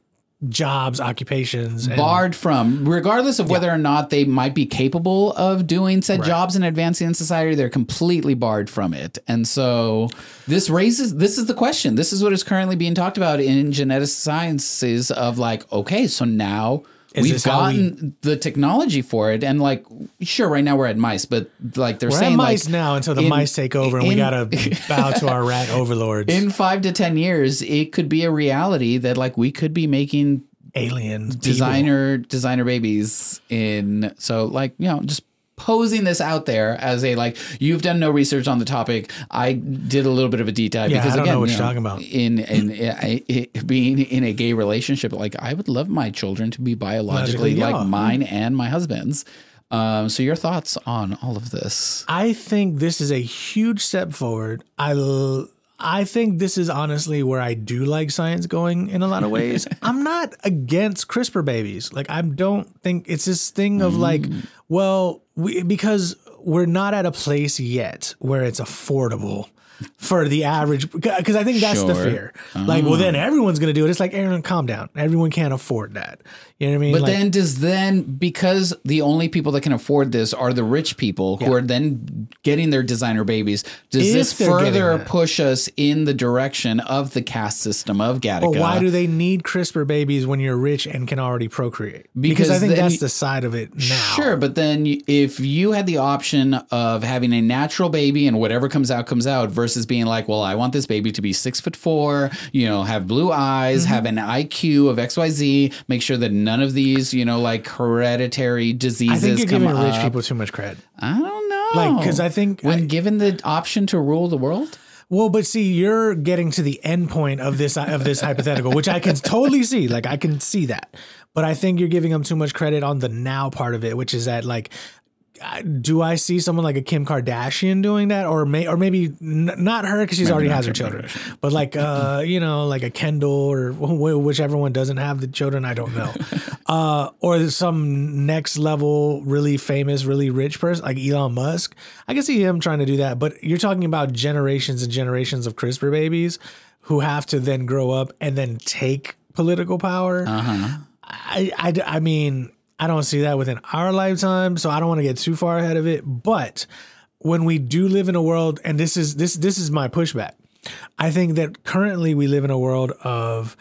jobs occupations and barred from, regardless of whether or not they might be capable of doing said jobs and advancing in society, they're completely barred from it. And so this raises this is the question. This is what is currently being talked about in genetic sciences of like, okay, so now Is we've how we- gotten the technology for it. And like, sure, right now we're at mice, but like they're we're saying at like mice now until the in- mice take over and we gotta bow to our rat overlords in five to ten years, it could be a reality that like we could be making aliens people. designer designer babies in so like you know just posing this out there as a like you've done no research on the topic i did a little bit of a deep dive Yeah, because I don't again know what you you're talking about. in in it, being in a gay relationship like i would love my children to be biologically Logically, like yeah. mine and my husband's um so your thoughts on all of this I think this is a huge step forward. I l- I think this is honestly where I do like science going in a lot of ways. I'm not against CRISPR babies. Like I don't think it's this thing of like, Mm. well, we, because we're not at a place yet where it's affordable for the average because I think that's the Sure. fear. Like, well, then ah. everyone's gonna do it. It's like, Aaron, calm down. Everyone can't afford that. You know what I mean? But Like- then does then because the only people that can afford this are the rich people who are then getting their designer babies, does this further push us in the direction of the caste system of Gattaca? But why do they need CRISPR babies when you're rich and can already procreate? Because, I think that's you- the side of it now. Sure, but then if you had the option of having a natural baby and whatever comes out comes out versus being like, well, I want this baby to be six foot four, you know, have blue eyes, Mm-hmm. have an IQ of X Y Z, make sure that none of these, you know, like hereditary diseases I think you're come giving rich people too much credit. I don't know. Like, because I think- when I- given the option to rule the world, Well, but see, you're getting to the end point of this of this hypothetical, which I can totally see. Like, I can see that, but I think you're giving them too much credit on the now part of it, which is that like. Do I see someone like a Kim Kardashian doing that, or may, or maybe n- not her because she's already not has her children, but like uh, you know, like a Kendall or wh- whichever one doesn't have the children, I don't know, uh, or some next level really famous, really rich person like Elon Musk. I can see him trying to do that, but you're talking about generations and generations of CRISPR babies who have to then grow up and then take political power. uh huh. I, I, I mean, I don't see that within our lifetime, so I don't want to get too far ahead of it. But when we do live in a world, and this is this this is my pushback. I think that currently we live in a world of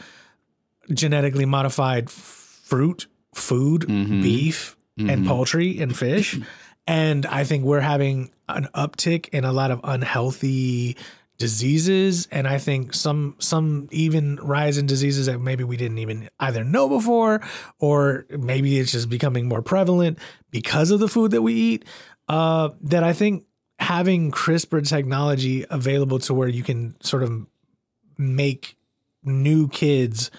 genetically modified fruit, food, mm-hmm. beef, and mm-hmm. poultry and fish. And I think we're having an uptick in a lot of unhealthy diseases and I think some some even rise in diseases that maybe we didn't even either know before or maybe it's just becoming more prevalent because of the food that we eat. Uh, that I think having CRISPR technology available to where you can sort of make new kids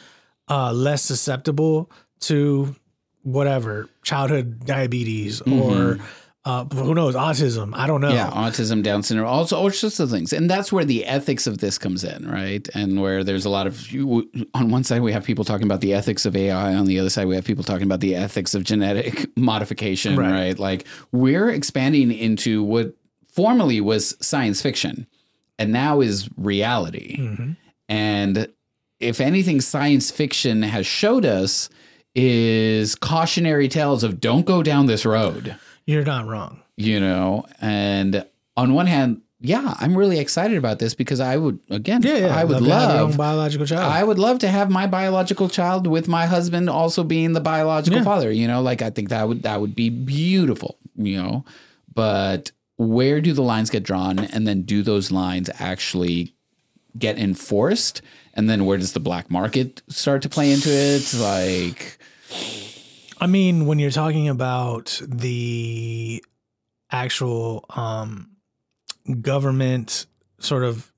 uh, less susceptible to whatever childhood diabetes or uh, who knows autism. I don't know. Yeah, autism, Down syndrome, also all sorts of things, and that's where the ethics of this comes in, right? And where there's a lot of on one side we have people talking about the ethics of AI, on the other side we have people talking about the ethics of genetic modification, Right. right? Like we're expanding into what formerly was science fiction, and now is reality. Mm-hmm. And if anything, science fiction has showed us is cautionary tales of don't go down this road You're not wrong. you know and on one hand yeah i'm really excited about this because i would again Yeah, yeah. i would to have your own love biological child. i would love to have my biological child with my husband also being the biological Yeah. father you know like i think that would that would be beautiful you know but where do the lines get drawn and then do those lines actually get enforced and then where does the black market start to play into it like I mean, when you're talking about the actual um, government sort of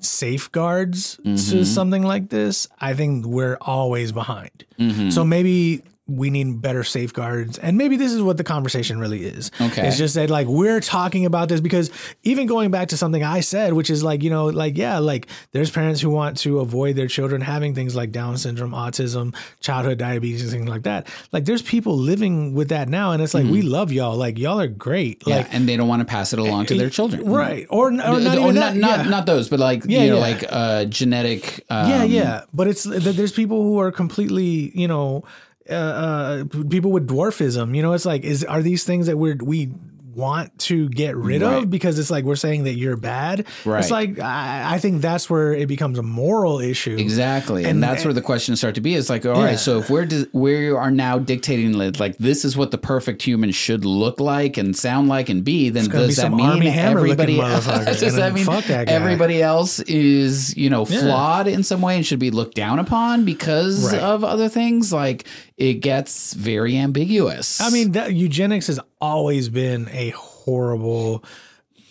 safeguards to Mhm. something like this, I think we're always behind. mhm. So maybe we need better safeguards. And maybe this is what the conversation really is. Okay. It's just that like we're talking about this because even going back to something I said, which is like, you know, like, yeah, like there's parents who want to avoid their children having things like Down syndrome, autism, childhood diabetes, and things like that. Like there's people living with that now. And it's like, we love y'all. Like y'all are great. yeah, Like, and they don't want to pass it along to their children right. Or, or not even not, that. not, yeah. not those, but like Yeah, you know, yeah. like uh, genetic. Um, yeah, yeah. But it's th- there's people who are completely, you know, uh, uh, people with dwarfism. You know, it's like, is are these things that we're we want to get rid Right. of because it's like we're saying that you're bad. Right. It's like I, I think that's where it becomes a moral issue. Exactly, and, And- that's where the questions start to be. It's like, all right, Yeah. so if we're di- we are now dictating like, this is what the perfect human should look like and sound like and be, then does that mean Armie Hammer looking everybody? motherfucker, does that mean that everybody else is you know Yeah. flawed in some way and should be looked down upon because Right. of other things? Like it gets very ambiguous. I mean, that eugenics has always been a horrible,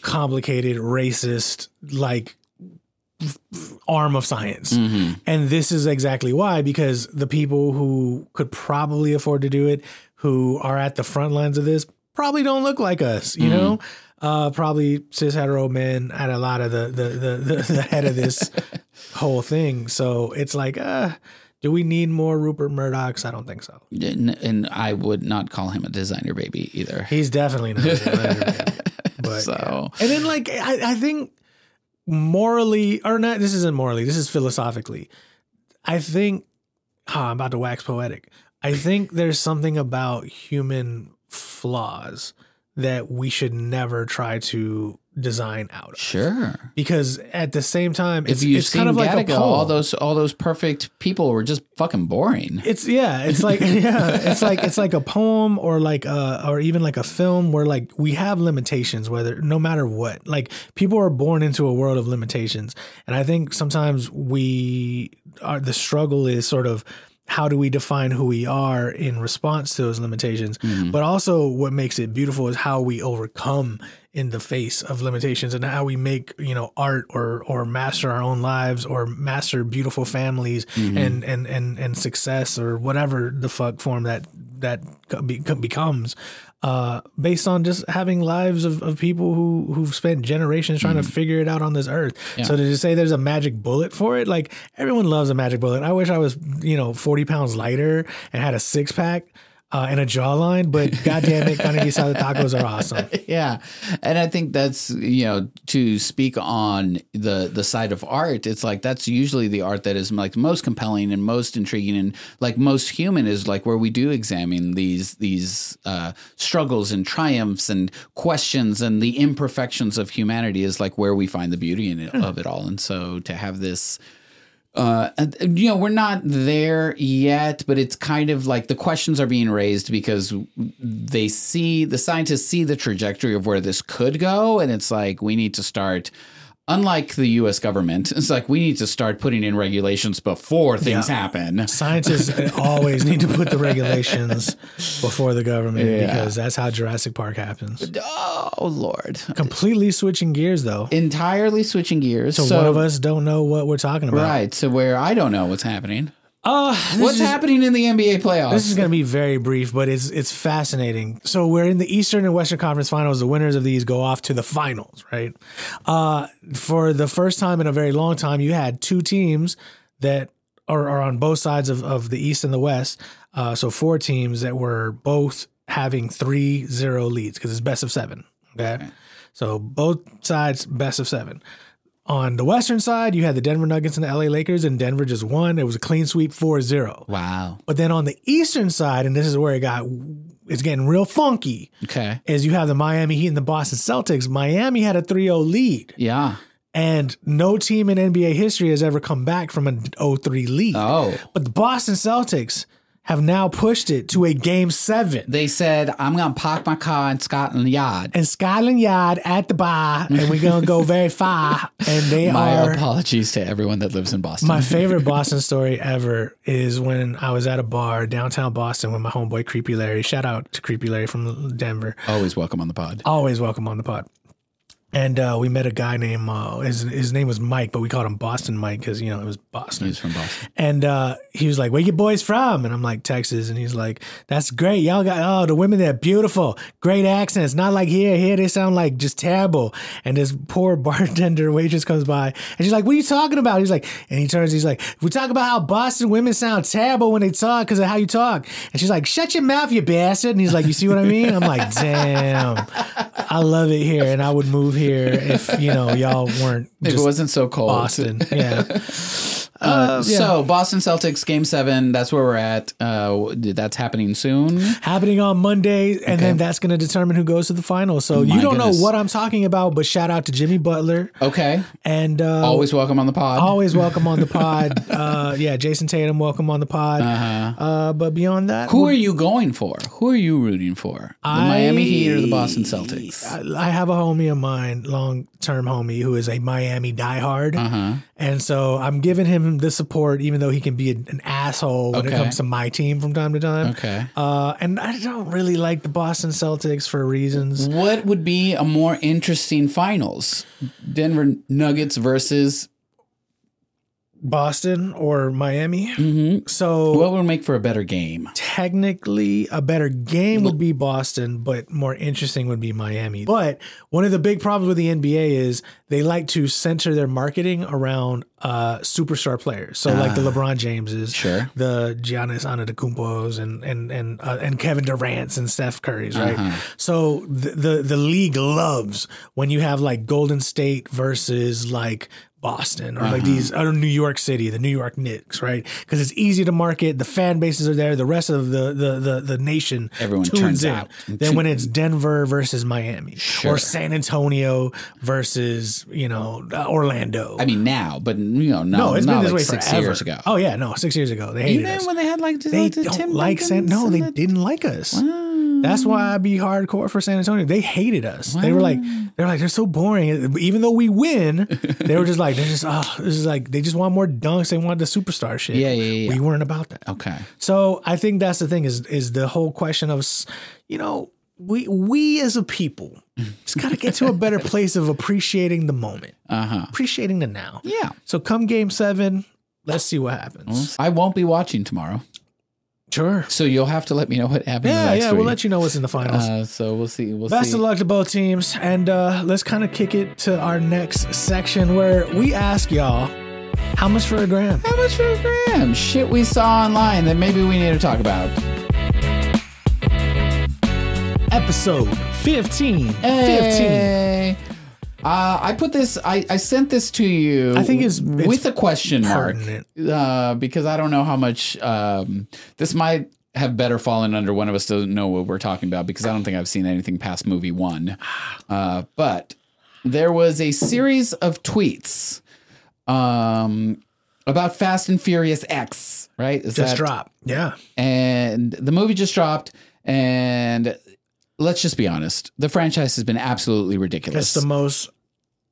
complicated, racist, like arm of science. Mhm. And this is exactly why, because the people who could probably afford to do it, who are at the front lines of this, probably don't look like us, you know? Uh, probably cis hetero men at a lot of the the the, the, the head of this whole thing. So it's like, uh, do we need more Rupert Murdochs? I don't think so. and, and I would not call him a designer baby either. He's definitely not. a designer man. but So- and then like I, I think morally or not, this isn't morally. This is philosophically. I think huh, I'm about to wax poetic. I think there's something about human flaws that we should never try to design out of. Sure. Because at the same time, it's, if you've it's seen kind of like a Gattaca, all those all those perfect people were just fucking boring. It's yeah, it's like yeah, it's like it's like a poem or like uh or even like a film where like we have limitations whether no matter what. Like people are born into a world of limitations. And I think sometimes we are the struggle is sort of how do we define who we are in response to those limitations? But also what makes it beautiful is how we overcome in the face of limitations and how we make, you know, art or or master our own lives or master beautiful families and and and and success or whatever the fuck form that that be- becomes uh based on just having lives of, of people who who've spent generations trying to figure it out on this earth. So to just say there's a magic bullet for it? Like everyone loves a magic bullet. I wish i was you know 40 pounds lighter and had a six pack uh, and a jawline, but goddamn it, carne guisada tacos are awesome. yeah and i think that's you know to speak on the the side of art it's like that's usually the art that is like most compelling and most intriguing and like most human is like where we do examine these these uh struggles and triumphs and questions and the imperfections of humanity is like where we find the beauty in it, of it all and so to have this uh, you know, we're not there yet, but it's kind of like the questions are being raised because they see the scientists see the trajectory of where this could go, and it's like we need to start. Unlike the U.S. government, it's like we need to start putting in regulations before things Yeah. happen. Scientists uh, always need to put the regulations before the government Yeah. because that's how Jurassic Park happens. Oh Lord! Completely switching gears though. Entirely switching gears. So, So, one of us don't know what we're talking about. right? So where I don't know what's happening. Uh, What's is- happening in the NBA playoffs? This is going to be very brief, but it's it's fascinating. So we're in the Eastern and Western Conference Finals. The winners of these go off to the finals, right? Uh, for the first time in a very long time, you had two teams that are, are on both sides of, of the East and the West. Uh, so four teams that were both having three zero leads because it's best of seven. Okay. So both sides best of seven. On the Western side, you had the Denver Nuggets and the LA Lakers, and Denver just won. It was a clean sweep 4 0. wow. But then on the eastern side, and this is where it got it's getting real funky, Okay. is you have the Miami Heat and the Boston Celtics. Miami had a 3-0 lead. Yeah. And no team in NBA history has ever come back from an 0-3 lead. Oh. But the Boston Celtics have now pushed it to a game seven. They said, I'm going to park my car in Scotland Yard. And Scotland Yard at the bar, and we're gonna go very far. And they My are My apologies to everyone that lives in Boston. My favorite Boston story ever is when I was at a bar downtown Boston with my homeboy Creepy Larry. Shout out to Creepy Larry from Denver. Always welcome on the pod. Always welcome on the pod. And uh, we met a guy named uh, his his name was Mike, but we called him Boston Mike because you know it was Boston. He's from Boston. And uh, he was like, "Where you boys from?" And I'm like, "Texas." And he's like, "That's great. Y'all got oh the women there beautiful, great accents. Not like here. Here they sound like just terrible." And this poor bartender waitress comes by, and she's like, "What are you talking about?" He's like, and he turns, he's like, "We talk about how Boston women sound terrible when they talk because of how you talk." And she's like, "Shut your mouth, you bastard." And he's like, "You see what I mean?" I'm like, "Damn, I love it here, and I would move here if you know y'all weren't If it wasn't so cold. Boston." Yeah. Uh, yeah. So, Boston Celtics game seven, that's where we're at. Uh, that's happening soon. happening on Monday, and then that's going to determine who goes to the finals. So you don't goodness. know what I'm talking about, but shout out to Jimmy Butler Okay. and uh, Always welcome on the pod. always welcome on the pod. uh, yeah, Jayson Tatum, welcome on the pod. uh but beyond that, Who are you going for? Who are you rooting for? The I- Miami Heat or the Boston Celtics? I have a homie of mine, long term homie, who is a Miami diehard. Uh-huh. And so I'm giving him the support, even though he can be an, asshole when it comes to my team from time to time. Okay. Uh, and I don't really like the Boston Celtics for reasons. What would be a more interesting finals? Denver Nuggets versus Boston or Miami. Mhm. So what would make for a better game? technically a better game would be Boston, but more interesting would be Miami. But one of the big problems with the NBA is they like to center their marketing around uh, superstar players. So like the LeBron Jameses, Sure. the Giannis Antetokounmpos, and and and uh, and Kevin Durant's and Steph Curry's, right? So the, the the league loves when you have like Golden State versus like. Boston or like mm-hmm. these or New York City, the New York Knicks, right? Because it's easy to market. The fan bases are there. The rest of the the the, the nation Everyone tunes turns in. out. Then when it's Denver versus Miami Sure. or San Antonio versus you know Orlando. I mean, now, but you know, no, no, it's not been this like way six forever. years ago. Oh yeah, no, six years ago they hated Even us. when they had like They the don't Tim like San. No, they didn't like us. That's why I be hardcore for San Antonio. They hated us. They were like, they're like, they're so boring. Even though we win, they were just like, they're just, oh, this is like, they just want more dunks. They want the superstar shit. Yeah, yeah, yeah. We weren't about that. Okay. So I think that's the thing is is the whole question of, you know, we we as a people just got to get to a better place of appreciating the moment, Uh huh. appreciating the now. Yeah. So come game seven, let's see what happens. I won't be watching tomorrow, Sure. so you'll have to let me know what happens. Yeah, yeah. week. We'll let you know what's in the finals. Uh, so we'll see. We'll Best see. of luck to both teams. And uh, let's kind of kick it to our next section where we ask y'all how much for a gram? How much for a gram? Shit we saw online that maybe we need to talk about. episode 15. 15. Uh, I put this. I, I sent this to you. I think it's- it's with a question mark uh, because I don't know how much um, this might have better fallen under. One of us doesn't know what we're talking about because I don't think I've seen anything past movie one. Uh, but there was a series of tweets um, about Fast and Furious X. Right? Is Just that- drop. Yeah. and the movie just dropped and let's just be honest. The franchise has been absolutely ridiculous. It's the most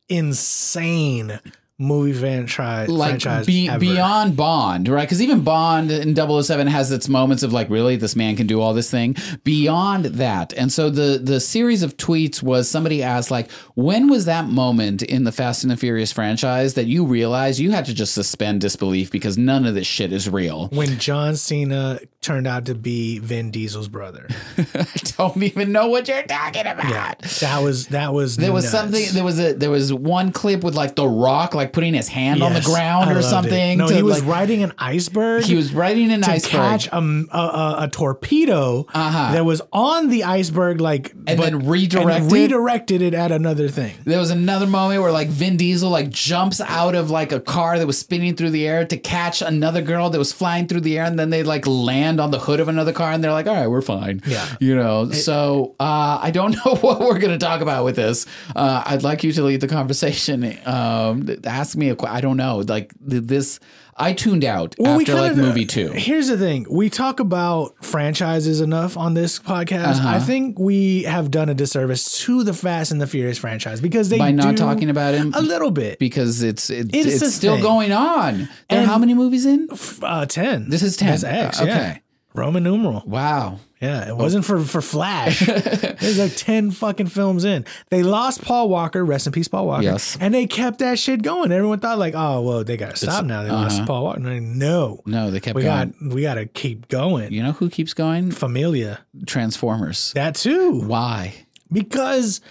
insane movie franchise, like franchise be, beyond bond right because even bond in 007 has its moments of like really this man can do all this thing beyond that and so the the series of tweets was somebody asked like when was that moment in the fast and the furious franchise that you realized you had to just suspend disbelief because none of this shit is real when John Cena turned out to be Vin Diesel's brother. i don't even know what you're talking about Yeah. That was that was There was something. There was a. There was one clip with like The Rock, like putting his hand on the ground I or loved it. something. No, to, he was like, riding an iceberg. He was riding an to iceberg, catch a, a, a, torpedo Uh-huh. that was on the iceberg, like And then redirected? and redirected it at another thing. There was another moment where like Vin Diesel like jumps out of like a car that was spinning through the air to catch another girl that was flying through the air, and then they like land on the hood of another car, and they're like, "All right, we're fine." Yeah. you know. so uh, I don't know what we're gonna talk about with this. Uh, I'd like you to lead the conversation. Um, ask me a. question. I don't know. Like this, I tuned out Well, we after like movie two. Here's the thing: we talk about franchises enough on this podcast. Uh-huh. I think we have done a disservice to the Fast and the Furious franchise because they by not talking about him a little bit. because it's it, It's it's, still thing. going on. There are And- how many movies in? Uh, ten. This is 10. That's X. Uh, Yeah. Roman numeral. Wow. Yeah, it wasn't for for Flash. There's like ten fucking films in. They lost Paul Walker, rest in peace, Paul Walker. Yes. and they kept that shit going. Everyone thought like, oh well, they gotta stop now. They lost uh-huh. Paul Walker. They- no, No, they kept we going. got we gotta keep going. you know who keeps going? Familia, Transformers. that too, Why? because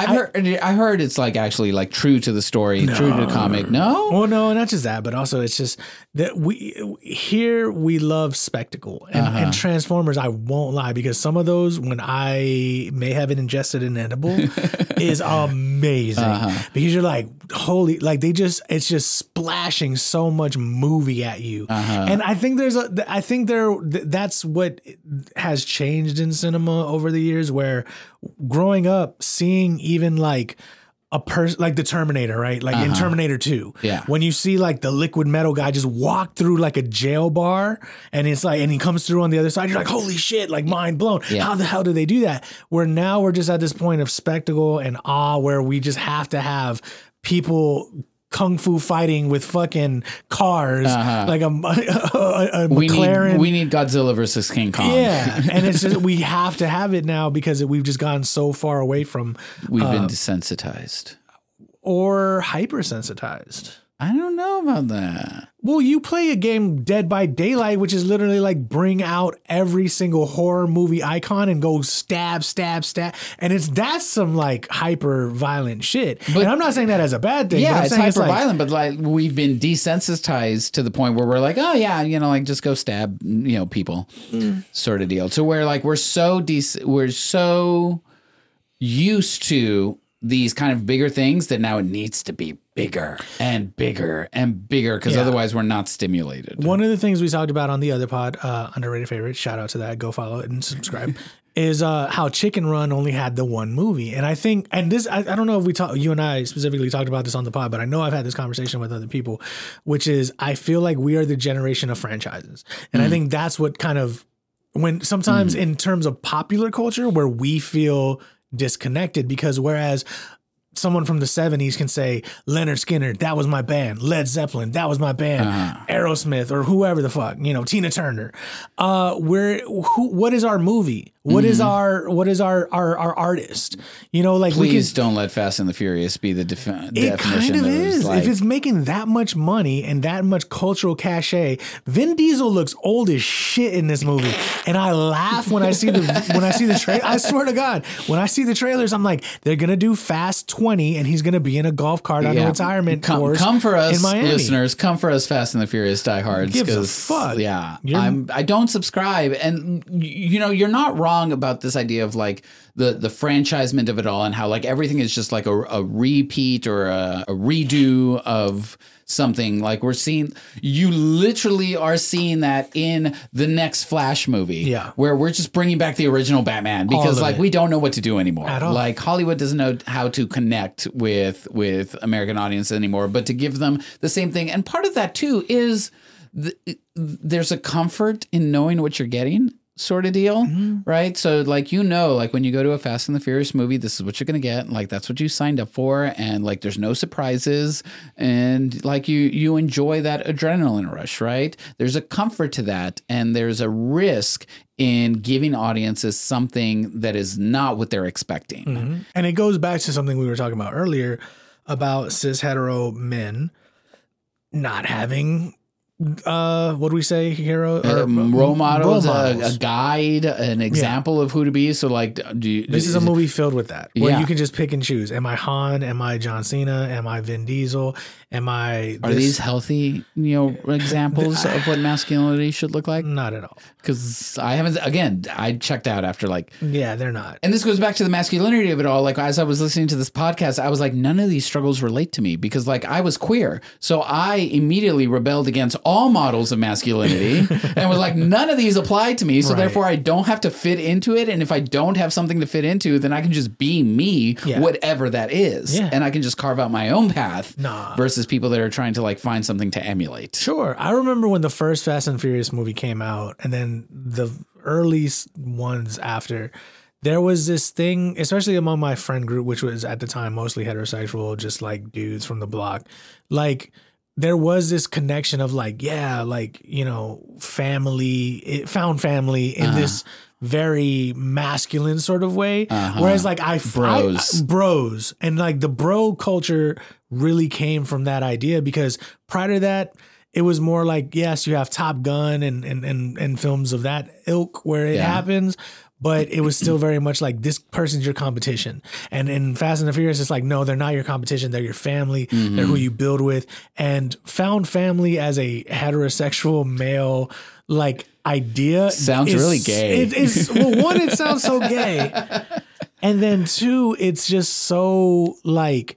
I've heard. I heard it's like actually like true to the story, true to the comic. No. Well, no, not just that, but also it's just that we here we love spectacle and, Uh-huh. and Transformers. I won't lie because some of those, when I may have ingested an edible, is amazing Uh-huh. because you're like, holy, like they just it's just splashing so much movie at you, Uh-huh. and I think there's a, I think there that's what has changed in cinema over the years, where growing up seeing even like a person like the Terminator, right? Like in Terminator 2. Uh-huh. Yeah. When you see like the liquid metal guy just walk through like a jail bar and it's like, and he comes through on the other side, you're like, holy shit, like mind blown. Yeah. How the hell did they do that? Where now we're just at this point of spectacle and awe where we just have to have people kung fu fighting with fucking cars, like a, a, a Uh-huh. we McLaren. need we need Godzilla versus King Kong. yeah, and it's just we have to have it now because we've just gotten so far away from We've Uh, been desensitized. or hypersensitized. I don't know about that. Well, you play a game Dead by Daylight, which is literally like bring out every single horror movie icon and go stab, stab, stab, and it's that's some like hyper violent shit. But- and I'm not saying that as a bad thing. Yeah, I'm it's hyper like, violent, but like we've been desensitized to the point where we're like, oh yeah, you know, like just go stab, you know, people, Mm. sort of deal. To where like we're so de- we're so used to these kind of bigger things that now it needs to be bigger and bigger and bigger because Yeah. otherwise we're not stimulated. One of the things we talked about on the other pod, uh, underrated favorite, shout out to that, go follow it and subscribe, is uh, how Chicken Run only had the one movie. And I think, and this, I, I don't know if we talk, you and I specifically talked about this on the pod, but I know I've had this conversation with other people, which is I feel like we are the generation of franchises. And I think that's what kind of, when sometimes in terms of popular culture, where we feel disconnected because whereas someone from the 70s can say Lynyrd Skynyrd, that was my band. Led Zeppelin, that was my band. Aerosmith or whoever the fuck, you know, Tina Turner. Uh where who what is our movie? What is mm-hmm. our what is our our our artist? You know, like we Please can don't let Fast and the Furious be the defi- it definition kind of is. like, if it's making that much money and that much cultural cachet, Vin Diesel looks old as shit in this movie, and I laugh when I see the when I see the trailer. I swear to God, when I see the trailers, I'm like, they're gonna do Fast 20, and he's gonna be in a golf cart on a retirement come, course. come for us, listeners. Come for us, Fast and the Furious diehards. Gives a fuck. Yeah, You're- I'm. I don't subscribe, and you know you're not wrong. Wrong about this idea of like the the franchisement of it all and how like everything is just like a, a repeat or a, a redo of something like we're seeing you literally are seeing that in the next flash movie Yeah. where we're just bringing back the original batman because like it. we don't know what to do anymore At all. like hollywood doesn't know how to connect with with american audience anymore but to give them the same thing and part of that too is th- there's a comfort in knowing what you're getting sort of deal mm-hmm. right? So like you know like when you go to a fast and the furious movie this is what you're gonna get. Like that's what you signed up for and like there's no surprises and like you you enjoy that adrenaline rush right? There's a comfort to that and there's a risk in giving audiences something that is not what they're expecting. Mm-hmm. And it goes back to something we were talking about earlier about cis hetero men not having uh what do we say hero or um, role model A, a guide, an example of who to be. So, like, do you, This is a movie filled with that. Where Yeah. you can just pick and choose. Am I Han? Am I John Cena? Am I Vin Diesel? Am I Are these healthy, you know, examples of what masculinity should look like? not at all. Because I haven't. Again, I checked out after like. Yeah, they're not. And this goes back to the masculinity of it all. Like as I was listening to this podcast, I was like, none of these struggles relate to me because like I was queer, so I immediately rebelled against all models of masculinity and was like, none of these apply to me. So Right. therefore, I don't have to fit into it. And if I don't have something to fit into, then I can just be me, Yeah. whatever that is, Yeah. and I can just carve out my own path. Nah. Versus people that are trying to like find something to emulate. Sure. I remember when the first Fast and Furious movie came out, and then the early ones after. There was this thing, especially among my friend group, which was at the time mostly heterosexual, just like dudes from the block. Like, there was this connection of like, yeah, like, you know, family, it found family in uh-huh. this very masculine sort of way. Uh-huh. Whereas, like, I, Bros. I- bros and like the bro culture really came from that idea because prior to that it was more like yes you have top gun and and and, and films of that ilk where it Yeah. happens but it was still very much like this person's your competition and in fast and the furious it's like no they're not your competition they're your family they're Mm-hmm. who you build with and found family as a heterosexual male like idea Sounds is- really gay. it is well one it sounds so gay and then two, it's just so like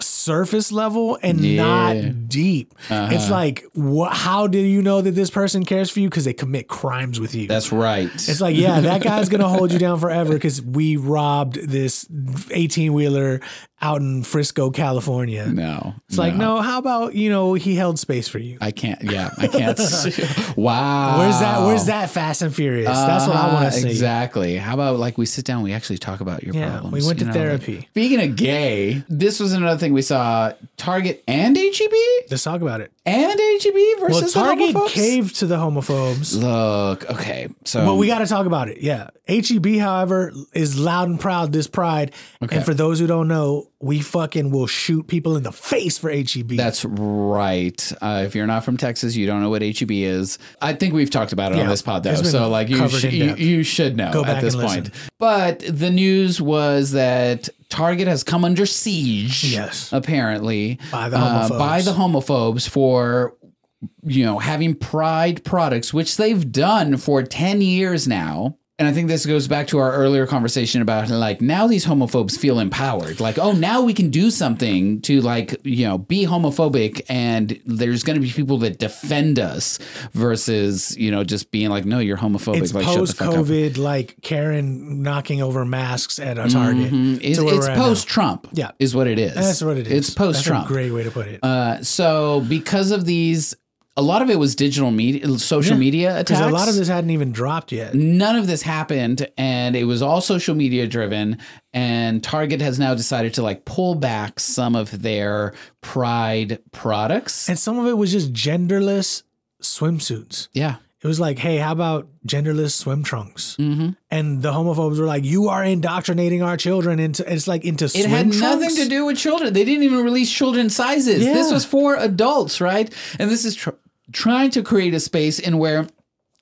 surface level and Yeah. not deep. It's uh-huh. like, wh- how do you know that this person cares for you? Because they commit crimes with you. That's right. it's like, yeah, that guy's gonna hold you down forever because we robbed this eighteen wheeler out in Frisco, California. no. It's like, no, how about you know he held space for you? I can't. Yeah, I can't. wow. Where's that? Where's that Fast and Furious? That's what I want Uh-huh, to see. Exactly. How about like we sit down, we actually talk about your Yeah, problems. we went to know, like- therapy. speaking of gay, this was another thing we saw: Target and HEB Let's talk about it. And HEB Well, versus the Target homophobes? caved to the homophobes. Look, okay, so But we got to talk about it. Yeah. HEB, however, is loud and proud this pride. Okay. And for those who don't know, we fucking will shoot people in the face for E HEB. That's right. Uh, if you're not from Texas, you don't know what HEB is. I think we've talked about it on this pod, though. So, like, you, sh- you, you should know Go at this and point. listen. But the news was that Target has come under siege. Yes. apparently By the uh, by the homophobes for you know having pride products, which they've done for ten years now. And I think this goes back to our earlier conversation about like now these homophobes feel empowered. Like, oh, now we can do something to like, you know, be homophobic and there's going to be people that defend us versus, you know, just being like, no, you're homophobic. it's like, post. COVID, like Karen knocking over masks at a Target. Mhm. It's, it's we're at now. post Trump. Yeah. Is what it is. That's what it is. It's post Trump. Great way to put it. Uh, so because of these, a lot of it was digital media, social Yeah. media attacks. A lot of this hadn't even dropped yet. None of this happened, and it was all social media driven. And Target has now decided to like pull back some of their Pride products. And some of it was just genderless swimsuits. yeah, It was like, hey, how about genderless swim trunks? hmm And the homophobes were like, you are indoctrinating our children into it's like into it had trunks. nothing to do with children. They didn't even release children's sizes. This was for adults, right? And this is tr- trying to create a space in where,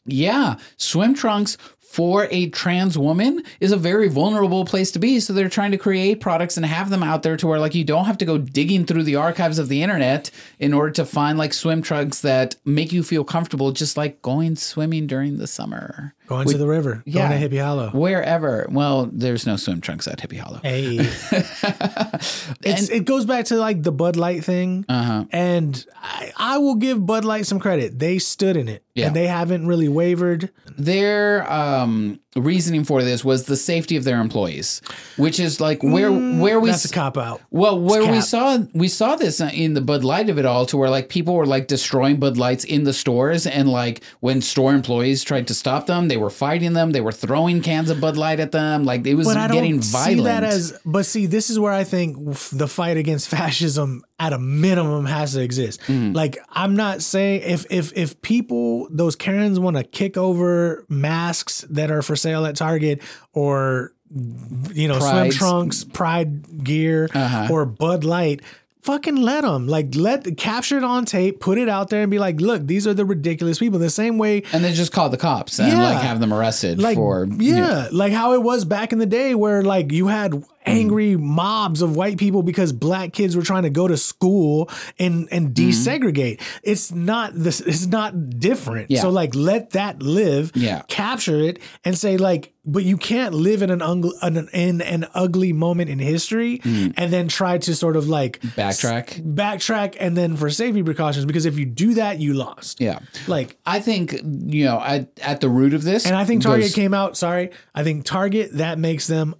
yeah, swim trunks for a trans woman is a very vulnerable place to be. So they're trying to create products and have them out there to where like you don't have to go digging through the archives of the internet in order to find like swim trunks that make you feel comfortable, just like going swimming during the summer. Going to the river. yeah. Going to Hippie Hollow. wherever. Well, there's no swim trunks at Hippie Hollow. Hey. it's, it goes back to like the Bud Light thing. Uh-huh. And I, I will give Bud Light some credit. They stood in it. Yeah. And they haven't really wavered. Their um, reasoning for this was the safety of their employees, which is like where where we Mm, That's a s- cop out. Well, where we saw we saw this in the Bud Light of it all, to where like people were like destroying Bud Lights in the stores, and like when store employees tried to stop them, they were fighting them, they were throwing cans of Bud Light at them, like it was But I getting don't violent. see that as. But see, this is where I think the fight against fascism, at a minimum, has to exist. Mm. Like, I'm not saying if if if people those Karens want to kick over masks that are for sale at Target or you know swim trunks, Pride gear, Uh-huh. or Bud Light. Fucking let them like let capture it on tape, put it out there, and be like, "Look, these are the ridiculous people." The same way and then just call the cops and Yeah. like have them arrested like for yeah, like how it was back in the day where like you had angry mobs of white people because black kids were trying to go to school and and Mm-hmm. desegregate it's not this it's not different Yeah. so like let that live Yeah. capture it and say like but you can't live in an, ung- an in an ugly moment in history and then try to sort of like Mm. Backtrack. s- backtrack and then for safety precautions because if you do that you lost yeah. like I think you know at, at the root of this, And I think Target goes- came out, sorry, I think Target, that makes them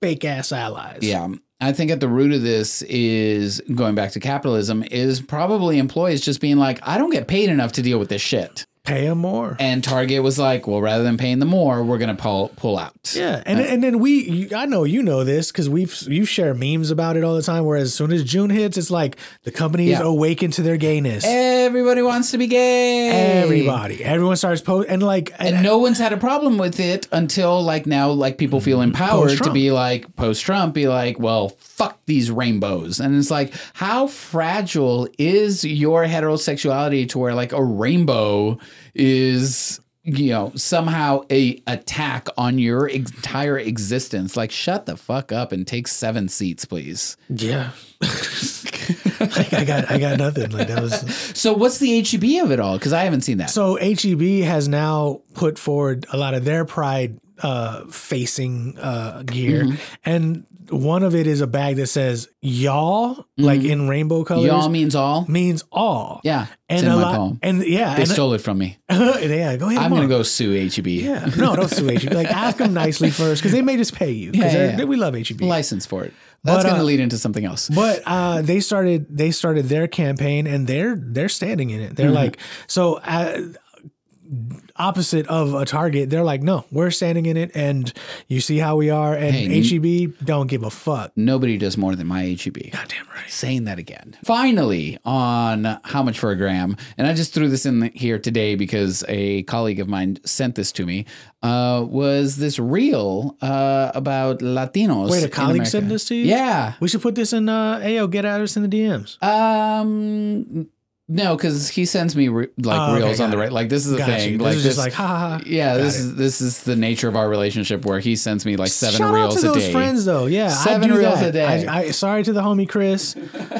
fake ass allies. Yeah. I think at the root of this is going back to capitalism is probably employees just being like, I don't get paid enough to deal with this shit. Pay them more. And Target was like, well, rather than paying them more, we're going to pull pull out. yeah, and and then we, I know you know this because we've you share memes about it all the time. Whereas as soon as June hits, it's like the companies Yeah. awaken to their gayness. Everybody wants to be gay. Everybody, everyone starts post and like and, And no one's had a problem with it until like now, like people feel mm-hmm. empowered to Post-Trump. be like post Trump, be like, well, fuck these rainbows. And it's like, how fragile is your heterosexuality to where like a rainbow is, you know, somehow a attack on your entire existence? Like, shut the fuck up and take seven seats, please. yeah. like I got I got nothing. Like that was So, what's the HEB of it all? Because I haven't seen that. So HEB has now put forward a lot of their pride uh, facing uh, gear, Mm-hmm. and one of it is a bag that says "y'all" like in rainbow colors. Mm-hmm. Y'all means all. means all. Yeah, and in a my lot, poem. and yeah, They and, stole it from me. yeah. Go ahead. I'm gonna go sue HEB. Yeah, no, don't sue HEB. Like ask them nicely first because they may just pay you. Yeah, yeah, yeah. we love HEB. license for it. That's going to uh, lead into something else. But uh, they started they started their campaign and they're they're standing in it. Mm-hmm. They're like so uh, opposite of a Target. They're like, no, we're standing in it, and you see how we are. And Hey, HEB don't give a fuck. Nobody does more than my HEB. Goddamn right. Saying that again. Finally, on how much for a gram, and I just threw this in here today because a colleague of mine sent this to me. Uh, was this reel uh, about Latinos? Wait, a colleague sent this to you? Yeah. We should put this in. Uh, Ayo, get at us in the DMs. Um. No, because he sends me re- like Oh, okay, reels on the right. Like this is the Got thing. you. This like is just like ha ha. ha. Yeah, Got this it. is this is the nature of our relationship where he sends me like seven Shout reels out to a those day. friends though. Yeah, Seven I do reels that. a day. I, I sorry to the homie Chris. I,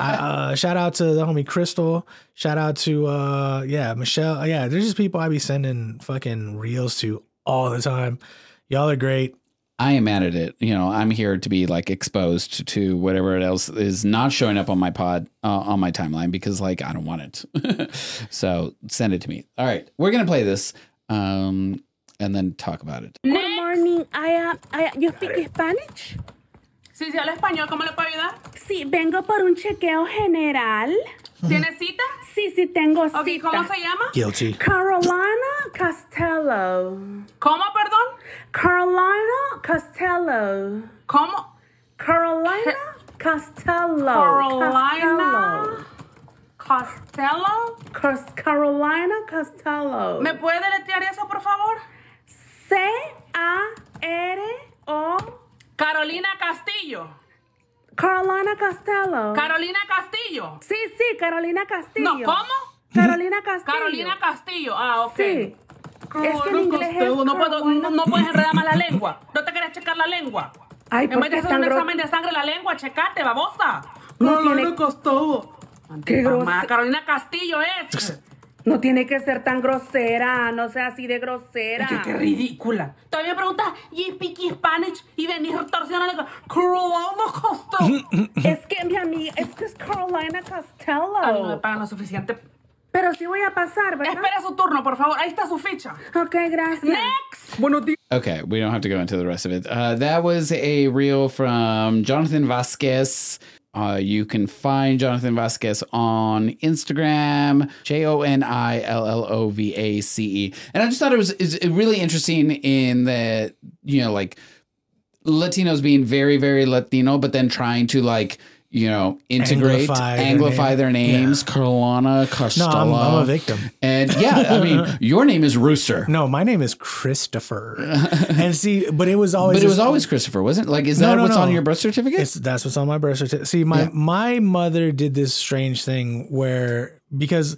uh, shout out to the homie Crystal. Shout out to uh yeah Michelle. Yeah, there's just people I be sending fucking reels to all the time. Y'all are great. I am mad at it. You know, I'm here to be like exposed to whatever else is not showing up on my pod uh, on my timeline because like I don't want it. so send it to me. All right, we're gonna play this um, and then talk about it. Good morning. I am. I, you speak Spanish? Si se habla español, ¿cómo le puedo ayudar? Sí, vengo por un chequeo general. ¿Tiene cita? Sí, sí, tengo Ok, cita. ¿cómo se llama? Guilty. Carolina Costello. ¿Cómo, perdón? Carolina Costello. ¿Cómo? Carolina Costello. Carolina Costello. Costello. Carolina Costello. ¿Me puede deletrear eso, por favor? C-A-R-O. Carolina Castillo. Carolina Costello. Carolina Castillo. sí, sí, Carolina Castillo. No, ¿cómo? Carolina Castillo. Carolina Castillo. Ah, ok. Sí. Es que en inglés es Castillo. No, puedo, no, no puedes enredar más la lengua. ¿No te quieres checar la lengua? Ay, En vez de hacer un examen de sangre la lengua, checate, babosa. No tiene- Castillo. Qué Mamá, grosero. Carolina Castillo es. No tiene que ser tan grosera, no sea así de grosera. Qué, qué ridícula. Todavía preguntas, ¿y speak Spanish? Y venís torsionando. Carolina Costello. Es que mi amiga, es que es Carolina Costello. Ah, no me pagan lo suficiente. Pero sí voy a pasar, ¿verdad? Espera su turno, por favor. Ahí está su ficha. Ok, gracias. Next. Buenos días. Okay, we don't have to go into the rest of it. Uh, that was a reel from Jonathan Vasquez. Uh, you can find Jonathan Vasquez on Instagram, J O N I L L O V A C E. And I just thought it was is really interesting in that, you know, like Latinos being very, very Latino, but then trying to like, you know, integrate, Anglify their name. their names, Carolina, No, I'm, I'm a victim. And yeah, I mean, your name is Rooster. No, my name is Christopher. and see, but it was always. But it was always Christopher, wasn't it? Like, is No, that no, what's on your birth certificate? It's that's what's on my birth certificate. See, my Yeah. my mother did this strange thing where because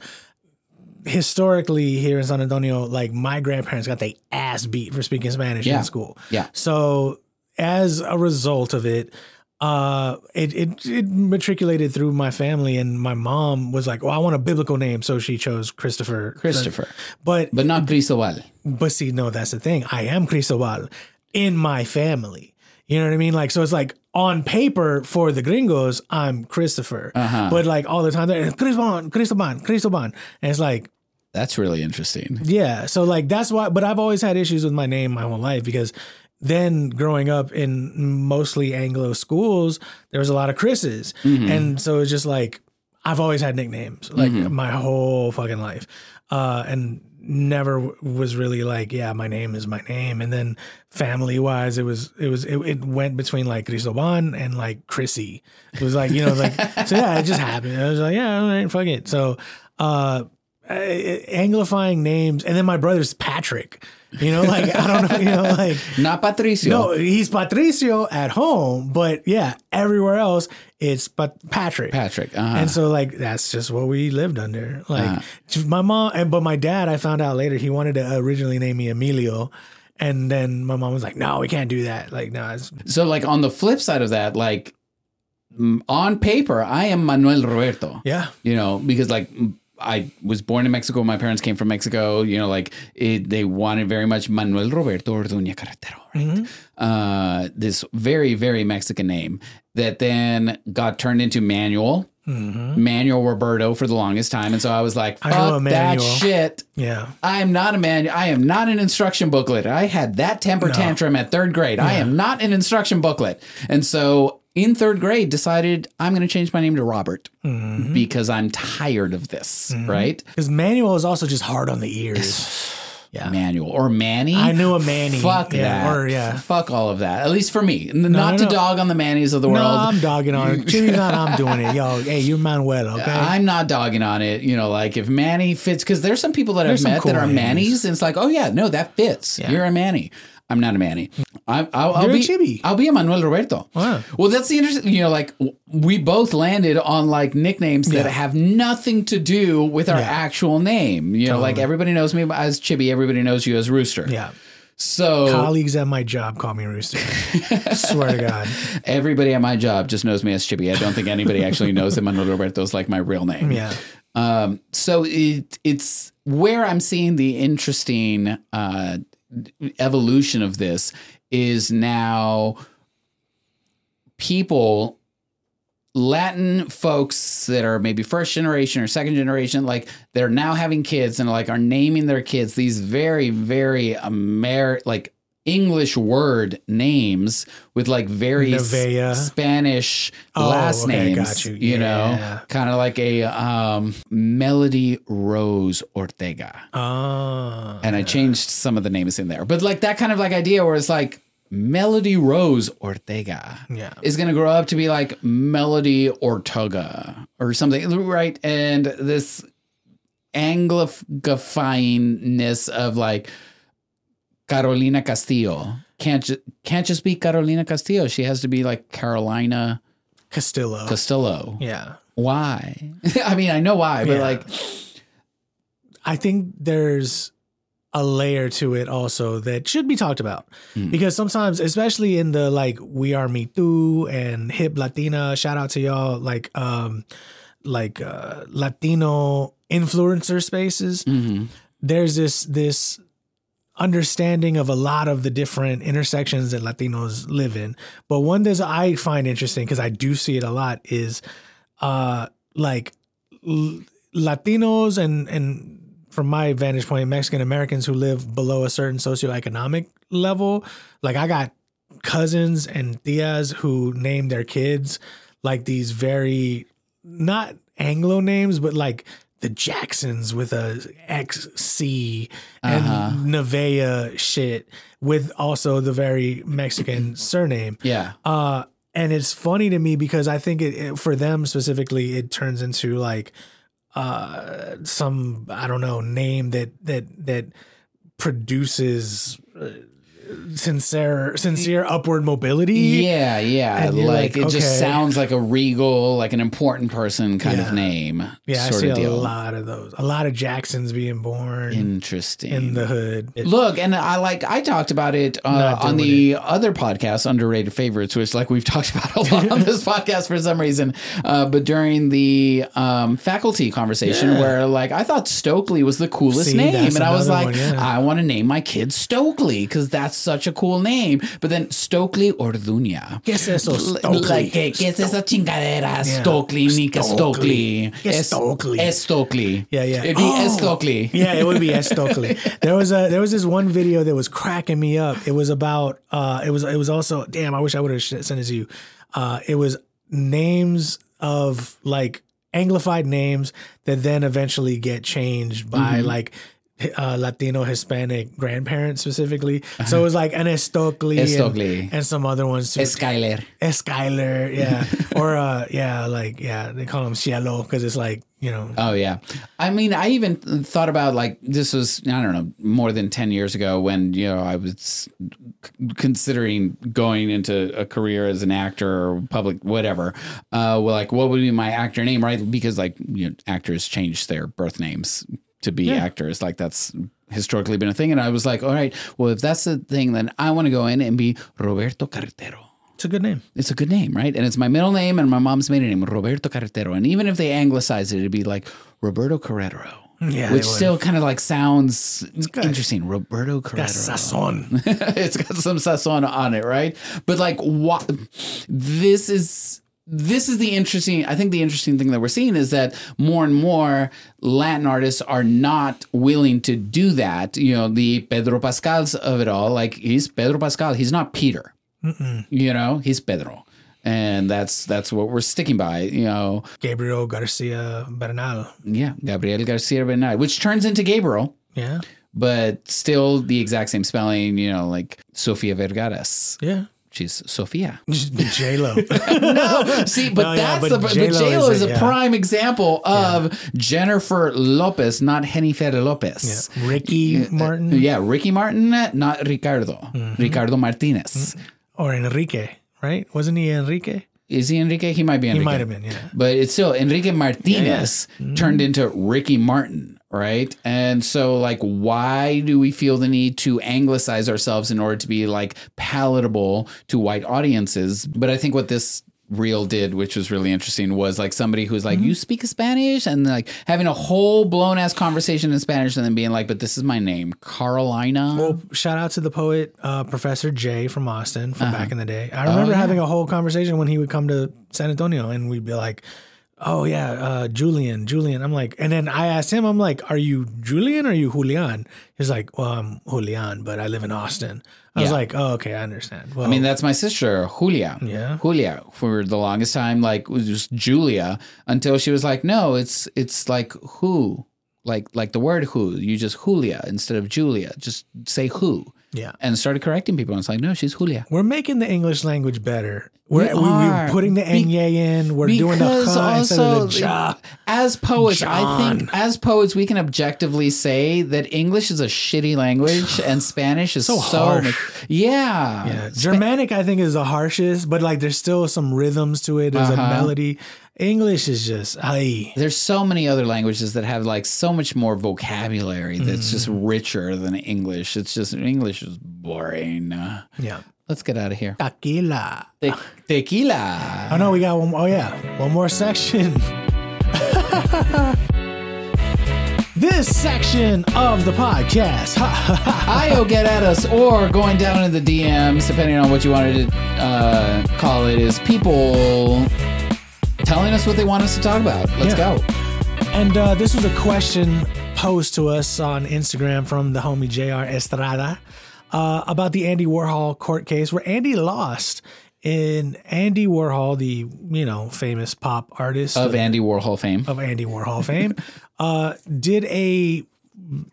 historically here in San Antonio, like my grandparents got their ass beat for speaking Spanish Yeah. in school. Yeah. So as a result of it, uh, it, it it matriculated through my family, and my mom was like, "Well, I want a biblical name," so she chose Christopher. Christopher, But but not Cristobal. but see, no, that's the thing. I am Cristobal in my family. You know what I mean? Like, so it's like on paper for the gringos, I'm Christopher. Uh-huh. But like all the time, they're Cristoban, Cristoban, Cristoban. And it's like, That's really interesting. yeah. So like that's why, but I've always had issues with my name my whole life because then growing up in mostly Anglo schools, there was a lot of Chris's. And so it's just like, I've always had nicknames like my whole fucking life. Uh, and never was really like, yeah, my name is my name. And then family wise, it was, it was, it, it went between like Cristoban and like Chrissy. It was like, you know, like, so yeah, it just happened. I was like, yeah, all right, fuck it. So, uh, uh, anglifying names, and then my brother's Patrick. You know, like I don't know, you know, like Not Patricio. no, he's Patricio at home, but yeah, everywhere else it's but Patrick. Patrick. Uh-huh. And so like that's just what we lived under. Like my mom and but my dad, I found out later he wanted to originally name me Emilio. And then my mom was like, "No, we can't do that. Like, no, it's so, like, on the flip side of that, like, on paper, I am Manuel Roberto. yeah, You know, because, like, I was born in Mexico. My parents came from Mexico. You know, like, it, they wanted very much Manuel Roberto Orduña Carretero, right? Uh, this very, very Mexican name that then got turned into Manuel. Manuel Roberto for the longest time. And so I was like, fuck that shit. yeah, I am not a man. I am not an instruction booklet. I had that temper tantrum at third grade. I am not an instruction booklet. And so in third grade, decided I'm going to change my name to Robert Mm-hmm. because I'm tired of this, mm-hmm. right? because Manuel is also just hard on the ears. Yeah, Manuel or Manny. I knew a Manny. Fuck Yeah, that. or, yeah. Fuck all of that. At least for me. N- not no, to no. dog on the Mannies of the world. No. I'm dogging on it. Jimmy's not. I'm doing it. Yo, hey, you're Manuel. Uh, okay. I'm not dogging on it. You know, like if Manny fits, because there's some people that There's I've met that are Mannies. Mannies, and it's like, oh yeah, no, that fits. Yeah. You're a Manny. I'm not a Manny. Mm. I'm, I'll, I'll be Chibbi. I'll be a Manuel Roberto. Wow. Well, that's the interesting. You know, like we both landed on like nicknames that Yeah. have nothing to do with our Yeah. actual name. You know, like everybody knows me as Chibbi. Everybody knows you as Rooster. yeah. So Colleagues at my job call me Rooster. Swear to God. everybody at my job just knows me as Chibbi. I don't think anybody actually knows that Manuel Roberto is like my real name. Yeah. Um, so it it's where I'm seeing the interesting uh, evolution of this is now people Latin folks that are maybe first generation or second generation, like they're now having kids and like are naming their kids these very, very Amer like English word names with like very s-. Spanish Oh, last okay, names. got you. You know, kind of like a um, Melody Rose Ortega Oh. and I changed some of the names in there. But like that kind of like idea where it's like Melody Rose Ortega Yeah. is going to grow up to be like Melody Ortega or something, right? And this anglifyingness of like Carolina Castillo can't ju- can't just be Carolina Castillo. She has to be like Carolina Castillo. Castillo. yeah. Why? I mean, I know why, but Yeah. like, I think there's a layer to it also that should be talked about Hmm. because sometimes, especially in the like We Are Mitú and Hip Latina, shout out to y'all, like um, like uh, Latino influencer spaces, there's this this understanding of a lot of the different intersections that Latinos live in. But one that I find interesting because I do see it a lot is uh like l- Latinos and and from my vantage point, Mexican Americans who live below a certain socioeconomic level. Like I got cousins and tias who name their kids like these very not Anglo names, but like the Jacksons with a XC and Uh-huh. Nevaeh shit with also the very Mexican surname. Yeah. Uh, and it's funny to me because I think it, it- for them specifically, it turns into like uh some I don't know name that that that produces uh, sincere sincere upward mobility. Yeah, yeah. Like, like, it just sounds like a regal, like an important person kind Yeah. of name. Yeah, I see a lot of those. A lot of Jacksons being born Interesting. in the hood. It- Look, and I like I talked about it uh, on the other podcast, underrated favorites, which like we've talked about a lot on this podcast for some reason. Uh, but during the um, faculty conversation, Yeah. where like I thought Stokely was the coolest See, name, and I was like, one, yeah. I want to name my kid Stokely because that's such a cool name. But then Stokely Orduña. ¿Qué es eso, Stokely? Like, ¿qué, qué es esa chingadera? Yeah. Stokely, Nika Stokely. Stokely. Es Stokely? Yeah, yeah. It'd be Oh. Stokely. Yeah, it would be S. Stokely. There was a there was this one video that was cracking me up. It was about uh it was it was also damn. I wish I would have sent it to you. Uh, it was names of like anglified names that then eventually get changed by like. Uh, Latino Hispanic grandparents specifically, so it was like an Estocli, Estocli. and, and some other ones too. Skyler. Skyler, yeah, or uh, yeah, like yeah, they call him Cielo because it's like you know, Oh yeah. I mean, I even thought about like this was I don't know more than ten years ago when you know I was c- considering going into a career as an actor or public whatever. Uh, well, like what would be my actor name, right? Because like you know, actors change their birth names to be actors. Like that's historically been a thing. And I was like, all right, well, if that's the thing, then I want to go in and be Roberto Carretero it's a good name. it's a good name, right? And it's my middle name and my mom's maiden name, Roberto Carretero. And even if they anglicize it, it'd be like Roberto Carretero. Mm, yeah, which still kind of like sounds interesting. Roberto Got Carretero. sazon. it's got some sazon on it, right? But like, what? This is this is the interesting. I think the interesting thing that we're seeing is that more and more Latin artists are not willing to do that. You know, the Pedro Pascals of it all. Like he's Pedro Pascal. He's not Peter. You know, he's Pedro. And that's that's what we're sticking by, you know. Gabriel Garcia Bernal. Yeah, Gabriel Garcia Bernal, which turns into Gabriel, Yeah, but still the exact same spelling, you know, like Sofia Vergara's. yeah. She's Sophia. J Lo. no, See, but No, yeah, that's but the but J-Lo is is, a- yeah. prime example of Jennifer Lopez, not Jennifer Lopez. Ricky Martin Yeah, Ricky Martin, not Ricardo. Mm-hmm. Ricardo Martinez. or Enrique, right? Wasn't he Enrique? Is he Enrique? He might be Enrique. He might have been. Yeah. But it's still Enrique Martinez Mm-hmm. turned into Ricky Martin, right? And so, like, why do we feel the need to anglicize ourselves in order to be like palatable to white audiences? But I think what this reel did, which was really interesting, was like somebody who's like, Mm-hmm. "You speak Spanish," and like having a whole blown ass conversation in Spanish, and then being like, "But this is my name, Carolina." Well, shout out to the poet uh, Professor Jay from Austin Uh-huh. from back in the day. I remember Oh, yeah. having a whole conversation when he would come to San Antonio, and we'd be like, "Oh yeah, uh, Julian, Julian." I'm like, and then I asked him, I'm like, "Are you Julian or are you Julian?" He's like, "Well, I'm Julian, but I live in Austin." I was like, "Oh, okay, I understand." Well, I mean, that's my sister, Julia. Yeah. Julia, for the longest time, like was just Julia until she was like, no, it's it's like who, like like the word who. You just Julia instead of Julia. Just say who. Yeah. And started correcting people. And it's like, no, she's Julia. We're making the English language better. We're, we, are. are putting the Be- in. We're doing the cha instead of the ja. as poets, I think as poets we can objectively say that English is a shitty language and Spanish is so, harsh. much- Yeah. Yeah, Germanic I think is the harshest, but like there's still some rhythms to it. There's Uh-huh. a melody. English is just ay. there's so many other languages that have like so much more vocabulary that's just Mm-hmm. richer than English. It's just English is boring. Yeah. let's get out of here. Tequila. Te- tequila. Oh no, we got one. Oh yeah, one more section. this section of the podcast. I'll get at us or going down in the DMs, depending on what you wanted to uh, call it, is people telling us what they want us to talk about. Let's Yeah. go. and uh, this was a question posed to us on Instagram from the homie JR Estrada uh, about the Andy Warhol court case where Andy lost. In Andy Warhol, the you know famous pop artist Of Andy Warhol fame. of Andy Warhol fame, uh, did a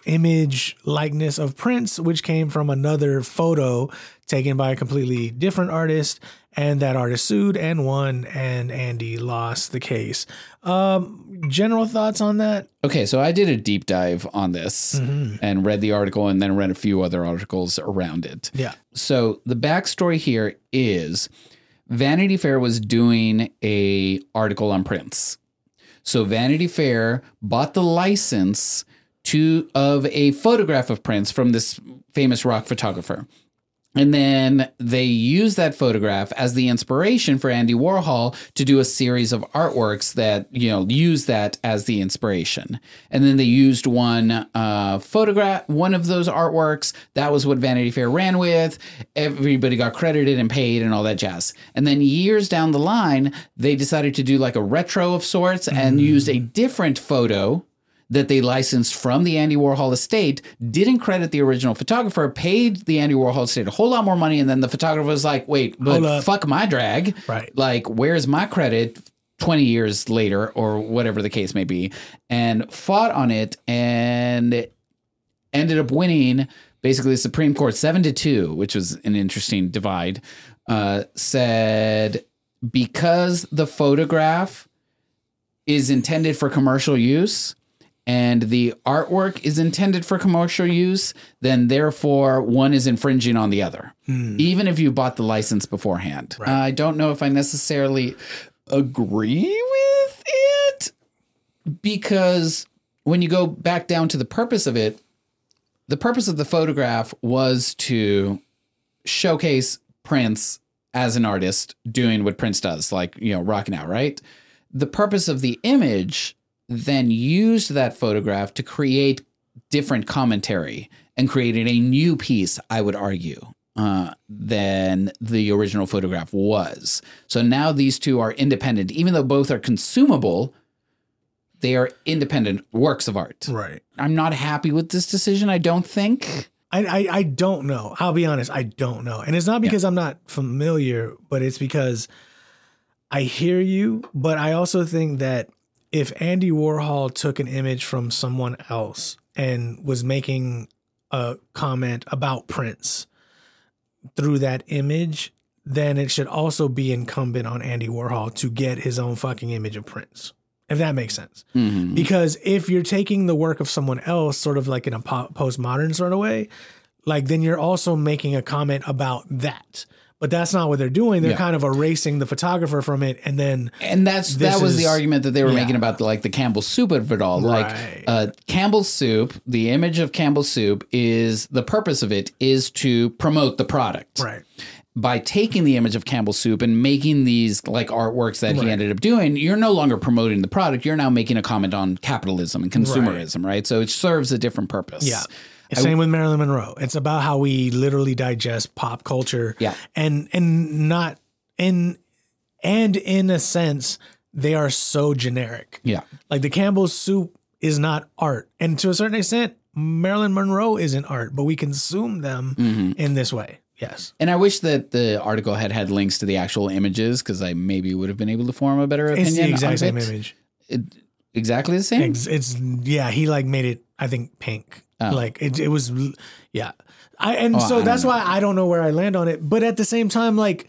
image likeness of Prince, which came from another photo taken by a completely different artist, and that artist sued and won, and Andy lost the case. Um, general thoughts on that? Okay, so I did a deep dive on this and read the article and then read a few other articles around it. Yeah. So the backstory here is Vanity Fair was doing a article on Prince. So Vanity Fair bought the license to of a photograph of Prince from this famous rock photographer. And then they used that photograph as the inspiration for Andy Warhol to do a series of artworks that, you know, use that as the inspiration. And then they used one uh, photograph, one of those artworks. That was what Vanity Fair ran with. Everybody got credited and paid and all that jazz. And then years down the line, they decided to do like a retro of sorts and used a different photo that they licensed from the Andy Warhol estate, didn't credit the original photographer, paid the Andy Warhol estate a whole lot more money, and then the photographer was like, wait, but fuck my drag. Right. Like, where's my credit 20 years later, or whatever the case may be, and fought on it and ended up winning basically the Supreme Court seven to two, which was an interesting divide. Uh, said because the photograph is intended for commercial use and the artwork is intended for commercial use, then therefore one is infringing on the other, even if you bought the license beforehand. Uh, I don't know if I necessarily agree with it because when you go back down to the purpose of it, the purpose of the photograph was to showcase Prince as an artist doing what Prince does, like, you know, rocking out, right? The purpose of the image then used that photograph to create different commentary and created a new piece, I would argue, uh, than the original photograph was. So now these two are independent, even though both are consumable. They are independent works of art. Right. I'm not happy with this decision. I don't think. I, I I don't know. I'll be honest. I don't know, and it's not because I'm not familiar, but it's because I hear you. But I also think that if Andy Warhol took an image from someone else and was making a comment about Prince through that image, then it should also be incumbent on Andy Warhol to get his own fucking image of Prince. If that makes sense. Mhm. Because if you're taking the work of someone else, sort of like in a postmodern sort of way, like then you're also making a comment about that. But that's not what they're doing. They're Yeah. kind of erasing the photographer from it, and then And that's that was the argument that they were yeah. making about the, like the Campbell soup of it all. Right. Like uh, Campbell soup, the image of Campbell soup is the purpose of it is to promote the product. right, By taking the image of Campbell soup and making these like artworks that Right. he ended up doing, you're no longer promoting the product. You're now making a comment on capitalism and consumerism, right? So it serves a different purpose. yeah. Same with Marilyn Monroe. It's about how we literally digest pop culture. Yeah. and and not in and in a sense they are so generic. Yeah. Like the Campbell's soup is not art. And to a certain extent, Marilyn Monroe isn't art, but we consume them Mm-hmm. in this way. Yes. And I wish that the article had had links to the actual images because I maybe would have been able to form a better opinion. It's the exact same it. image. Exactly the same. It's, it's yeah, he like made it I think pink. Oh. Like it it was yeah. I and Oh, so I that's why I don't know where I land on it, but at the same time like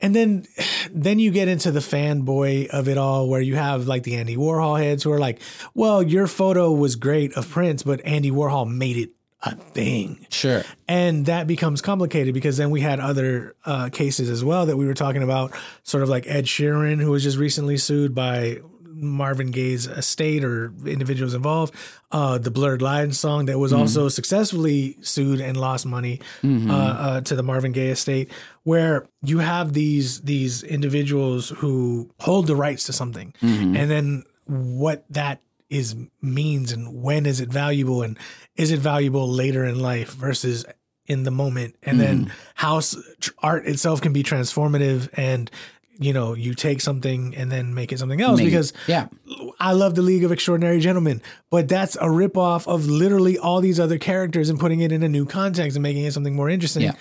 and then then you get into the fanboy of it all where you have like the Andy Warhol heads who are like, "Well, your photo was great of Prince, but Andy Warhol made it a thing." Sure. And that becomes complicated because then we had other uh, cases as well that we were talking about, sort of like Ed Sheeran, who was just recently sued by Marvin Gaye's estate or individuals involved. Uh, the Blurred Lines song that was also successfully sued and lost money uh, uh, to the Marvin Gaye estate, where you have these these individuals who hold the rights to something, and then what that is means and when is it valuable and is it valuable later in life versus in the moment? And then how art itself can be transformative and you know you take something and then make it something else it- because yeah. I love the League of Extraordinary Gentlemen, but that's a ripoff of literally all these other characters and putting it in a new context and making it something more interesting. Yeah.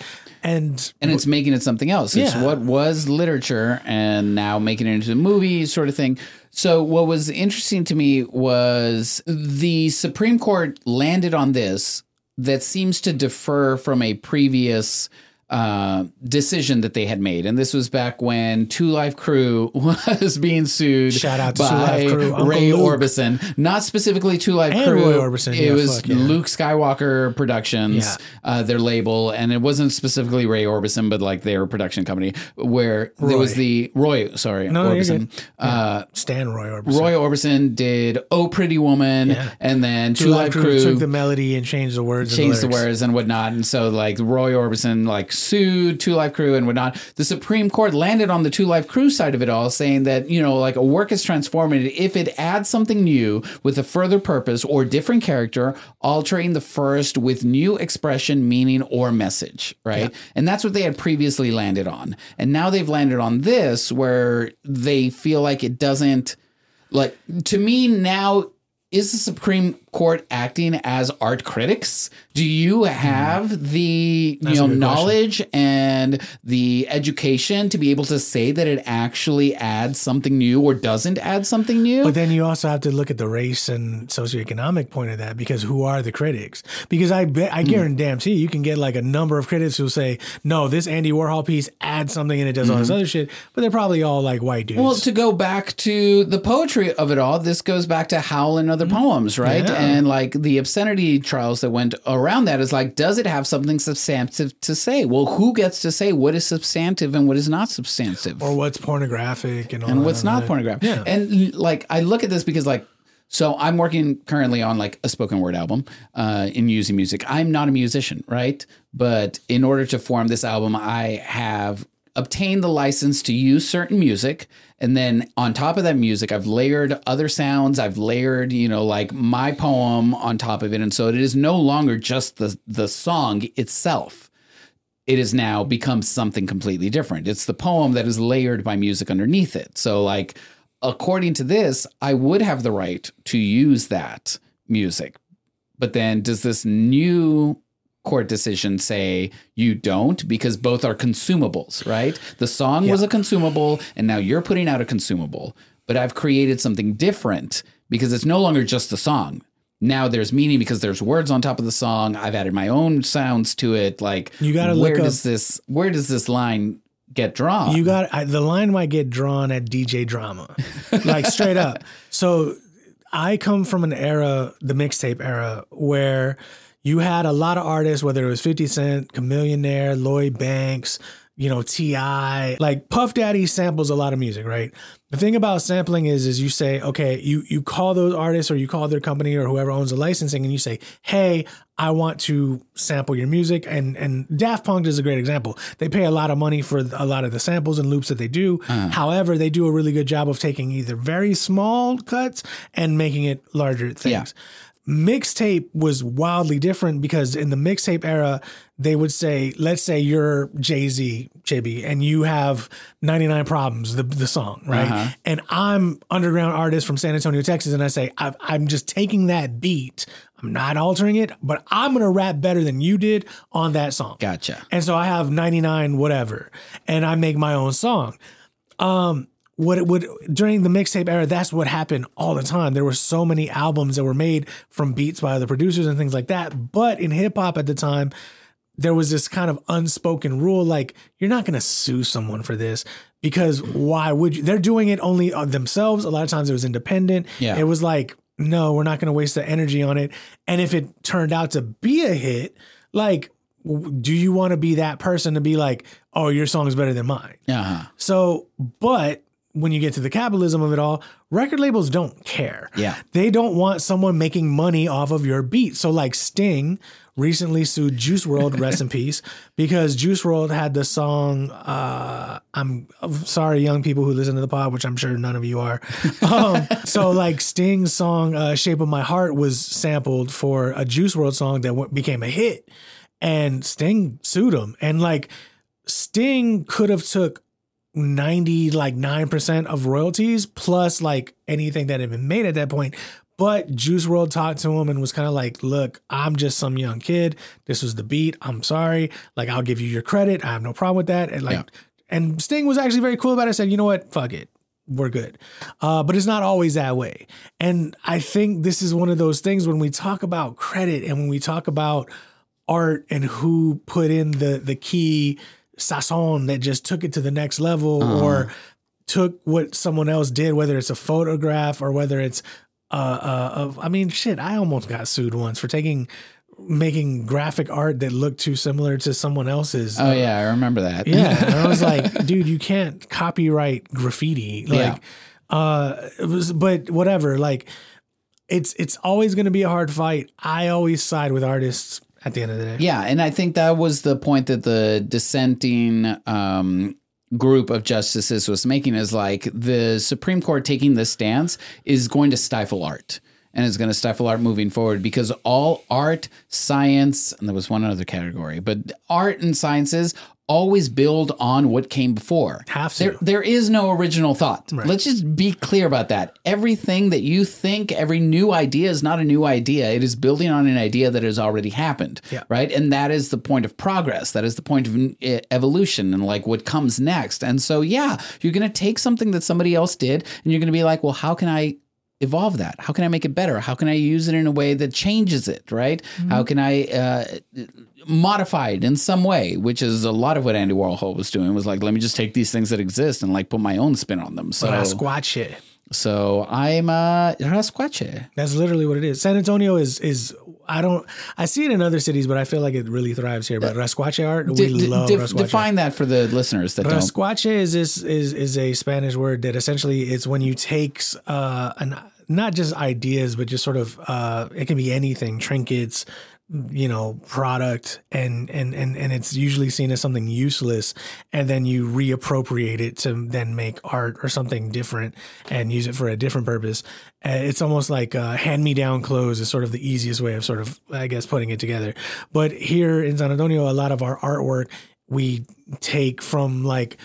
And and it's making it something else. It's Yeah. what was literature and now making it into a movie sort of thing. So what was interesting to me was the Supreme Court landed on this that seems to defer from a previous uh, decision that they had made, and this was back when Two Live Crew was being sued Shout out to Two by Life Crew, Uncle Ray Luke. Orbison, not specifically Two Life And Crew. Roy Orbison, It yeah, was fuck, yeah. Luke Skywalker Productions, Yeah. uh, their label, and it wasn't specifically Ray Orbison, but like their production company, where there was the Roy, sorry, No, Orbison. Uh, Stan Roy Orbison. Roy Orbison did "Oh Pretty Woman," and then Two, Two Live Crew, took the melody and changed the words. and changed the lyrics. words and whatnot. And so like Roy Orbison like sued Two Live Crew and whatnot. The Supreme Court landed on the Two Live Crew side of it all, saying that, you know, like a work is transformative if it adds something new with a further purpose or different character, altering the first with new expression, meaning, or message. Right. And that's what they had previously landed on. And now they've landed on this where they feel like it doesn't like to me now is the Supreme Court acting as art critics? Do you have the That's you know good question. knowledge and the education to be able to say that it actually adds something new or doesn't add something new? But then you also have to look at the race and socioeconomic point of that because who are the critics? Because I bet Hmm. I guarantee you can get like a number of critics who say, no, this Andy Warhol piece adds something and it does all this other shit. But they're probably all like white dudes. Mm-hmm. Well, to go back to the poetry of it all, this goes back to Howl and other poems, right? Mm-hmm. Yeah. And like the obscenity trials that went around that is like, does it have something substantive to say? Well, who gets to say what is substantive and what is not substantive? or what's pornographic and all and that what's not other- pornographic. Yeah. And like I look at this because like so I'm working currently on like a spoken word album uh, in using music. I'm not a musician, right? But in order to form this album, I have obtained the license to use certain music and then on top of that music i've layered other sounds i've layered you know like my poem on top of it and so it is no longer just the the song itself it has now become something completely different. It's the poem that is layered by music underneath it. So, like, according to this, I would have the right to use that music. But then, does this new court decision say you don't? Because both are consumables, right? The song was a consumable, and now you're putting out a consumable. But I've created something different because it's no longer just the song. Now there's meaning because there's words on top of the song. I've added my own sounds to it. Like You gotta where look up- does this where does this line get drawn? You got I, the line might get drawn at DJ drama, like straight up. So I come from an era, the mixtape era, where you had a lot of artists, whether it was 50 Cent, Chamillionaire, Lloyd Banks, you know, T.I. Like Puff Daddy samples a lot of music, right? The thing about sampling is, is you say, okay, you you call those artists or you call their company or whoever owns the licensing and you say, hey, I want to sample your music. And and Daft Punk is a great example. They pay a lot of money for a lot of the samples and loops that they do. Mm. However, they do a really good job of taking either very small cuts and making it larger things. Mixtape was wildly different because in the mixtape era, they would say, let's say you're Jay Z, Chibbi, and you have 99 Problems, the, the song, right? And I'm underground artist from San Antonio, Texas, and I say, I've, I'm just taking that beat, I'm not altering it, but I'm gonna rap better than you did on that song. gotcha. And so I have 99 whatever, and I make my own song. Um, what it would during the mixtape era, that's what happened all the time. There were so many albums that were made from beats by other producers and things like that. But in hip hop at the time, there was this kind of unspoken rule like you're not going to sue someone for this because why would you? They're doing it only on themselves. A lot of times it was independent. Yeah. It was like, no, we're not going to waste the energy on it. And if it turned out to be a hit, like, do you want to be that person to be like, oh, your song is better than mine? Uh-huh. So, but when you get to the capitalism of it all, record labels don't care. Yeah. They don't want someone making money off of your beat. So like Sting recently sued Juice WRLD, rest in peace, because Juice WRLD had the song uh I'm sorry young people who listen to the pod, which I'm sure none of you are. Um, so like Sting's song uh, Shape of My Heart was sampled for a Juice WRLD song that w- became a hit and Sting sued him and like Sting could have took 90 like 9% of royalties plus like anything that had been made at that point but Juice WRLD talked to him and was kind of like, "Look, I'm just some young kid. This was the beat. I'm sorry. Like, I'll give you your credit. I have no problem with that." And like, Yeah. and Sting was actually very cool about it. Said, "You know what? Fuck it. We're good." Uh, but it's not always that way. And I think this is one of those things when we talk about credit and when we talk about art and who put in the the key sazon that just took it to the next level or took what someone else did, whether it's a photograph or whether it's uh, uh of I mean shit, I almost got sued once for taking making graphic art that looked too similar to someone else's. Oh yeah, I remember that. Yeah. And I was like, dude, you can't copyright graffiti. Like Yeah. uh it was but whatever, like it's it's always gonna be a hard fight. I always side with artists at the end of the day. Yeah, and I think that was the point that the dissenting um, group of justices was making is like the Supreme Court taking this stance is going to stifle art and is going to stifle art moving forward because all art, science, and there was one other category, but art and sciences always build on what came before. Have to. There, there is no original thought. Let's just be clear about that. Everything that you think, every new idea is not a new idea. It is building on an idea that has already happened. Yeah. Right. And that is the point of progress. That is the point of evolution and like what comes next. And so, yeah, you're going to take something that somebody else did and you're going to be like, well, how can I evolve that? How can I make it better? How can I use it in a way that changes it? Right? How can I uh, modify it in some way? Which is a lot of what Andy Warhol was doing. Was like, let me just take these things that exist and like put my own spin on them. So, Rasquache. so I'm uh, Rasquache. That's literally what it is. San Antonio is is I don't I see it in other cities, but I feel like it really thrives here. But Rasquache art, we D- love def- Rasquache. define that for the listeners that don't. Rasquache is this is is a Spanish word that essentially it's when you take uh an not just ideas but just sort of uh it can be anything trinkets you know product and and and and it's usually seen as something useless and then you reappropriate it to then make art or something different and use it for a different purpose. Uh, it's almost like uh, hand me down clothes is sort of the easiest way of sort of i guess putting it together. But here in san antonio a lot of our artwork we take from like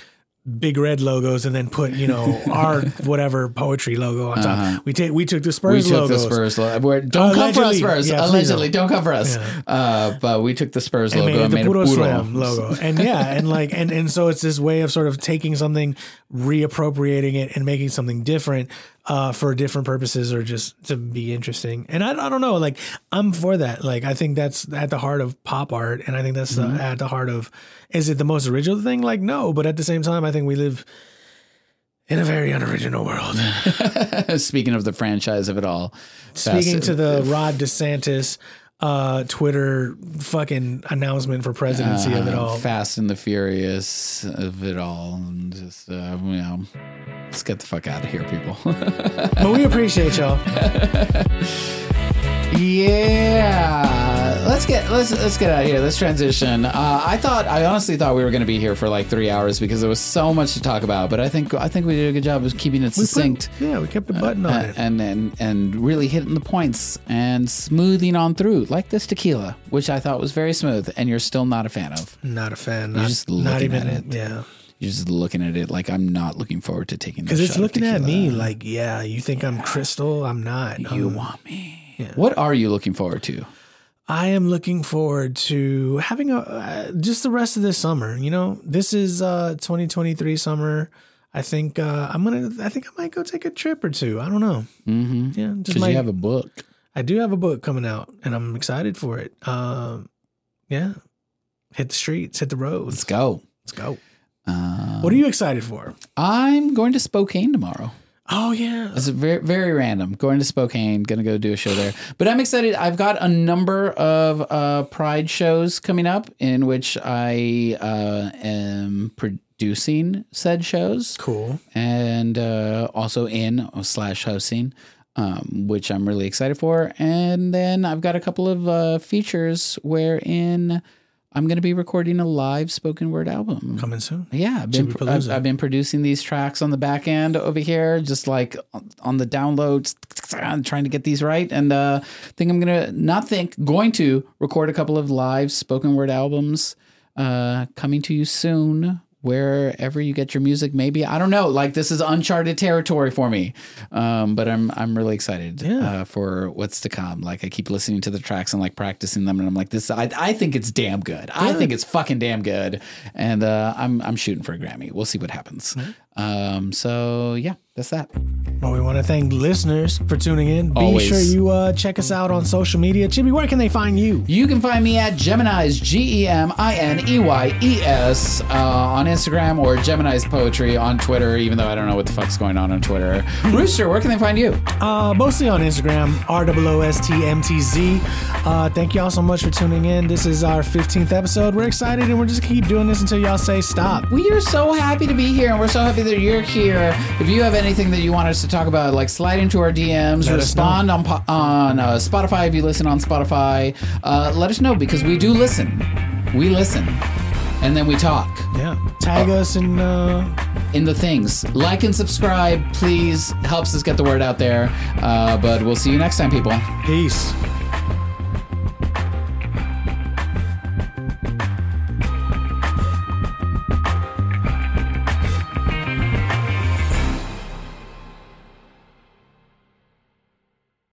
big red logos and then put you know our whatever poetry logo on top. We take we took the Spurs. we took logos the Spurs. Lo- don't come for us, Allegedly. Spurs. Yeah, Allegedly, don't. don't. come for us. Uh, but we took the Spurs and logo made and the made a puro. Logo. And yeah, and like and and so it's this way of sort of taking something, reappropriating it, and making something different uh, for different purposes or just to be interesting. And I, I don't know, like I'm for that. Like I think that's at the heart of pop art, and I think that's Mm-hmm. uh, at the heart of. Is it the most original thing? Like no, but at the same time, I think we live. In a very unoriginal world. Speaking of the franchise of it all, Speaking Fast- to the Ron DeSantis uh, Twitter fucking announcement for presidency of it uh, all. Fast and the Furious of it all, and just uh, you know, let's get the fuck out of here, people. But we appreciate y'all. Yeah, let's get let's let's get out of here. Let's transition. Uh, I thought I honestly thought we were going to be here for like three hours because there was so much to talk about. But I think I think we did a good job of keeping it succinct Yeah, we kept the button on uh, it. and and and really hitting the points and smoothing on through like this tequila, which I thought was very smooth, and you're still not a fan of. Not a fan. Not, just not looking even. at it. Yeah, You're just looking at it like I'm not looking forward to taking because it's looking at me like, yeah, you think I'm crystal? I'm not. You Um, want me? What are you looking forward to? I am looking forward to having a uh, just the rest of this summer. You know, this is uh 2023 summer. I think uh, I'm gonna. I think I might go take a trip or two. I don't know. Mm-hmm. Yeah, just Because might. you have a book. I do have a book coming out, and I'm excited for it. Um, yeah, hit the streets, hit the roads. Let's go. Let's go. Uh, What are you excited for? I'm going to Spokane tomorrow. Oh yeah, It's very very random. Going to Spokane, gonna go do a show there. But I'm excited. I've got a number of uh, Pride shows coming up in which I uh, am producing said shows Cool. and uh, also in slash hosting, um, which I'm really excited for. And then I've got a couple of uh, features wherein I'm going to be recording a live spoken word album. Coming soon. Yeah, I've been, I've, I've been producing these tracks on the back end over here, just like on- the downloads, trying to get these right. And uh, think I'm gonna not think going to record a couple of live spoken word albums uh, coming to you soon. Wherever you get your music, maybe I don't know. Like this is uncharted territory for me, um, but I'm I'm really excited Yeah. uh, for what's to come. Like I keep listening to the tracks and like practicing them, and I'm like, this. I, I think it's damn good. I think it's fucking damn good, and uh, I'm I'm shooting for a Grammy. We'll see what happens. Um, so yeah, that's that. Well, we want to thank listeners for tuning in. Be Always. sure you uh, check us out on social media. Chibbi, where can they find you? You can find me at gemineyes G E M I N E Y E S uh, on Instagram or Gemini's Poetry on Twitter. Even though I don't know what the fuck's going on on Twitter. Rooster, where can they find you? Uh, mostly on Instagram, ROOSTMTZ. Uh, thank y'all so much for tuning in. This is our 15th episode. We're excited and we're just keep doing this until y'all say stop. We are so happy to be here, and we're so happy that you're here. If you have anything that you want us to talk about, like slide into our DMs, Let respond on po- on uh, Spotify if you listen on Spotify. Uh, let us know because we do listen. We listen, and then we talk Yeah. Tag us and uh, in the things. Like and subscribe, please. Helps us get the word out there. Uh, but we'll see you next time, people. peace.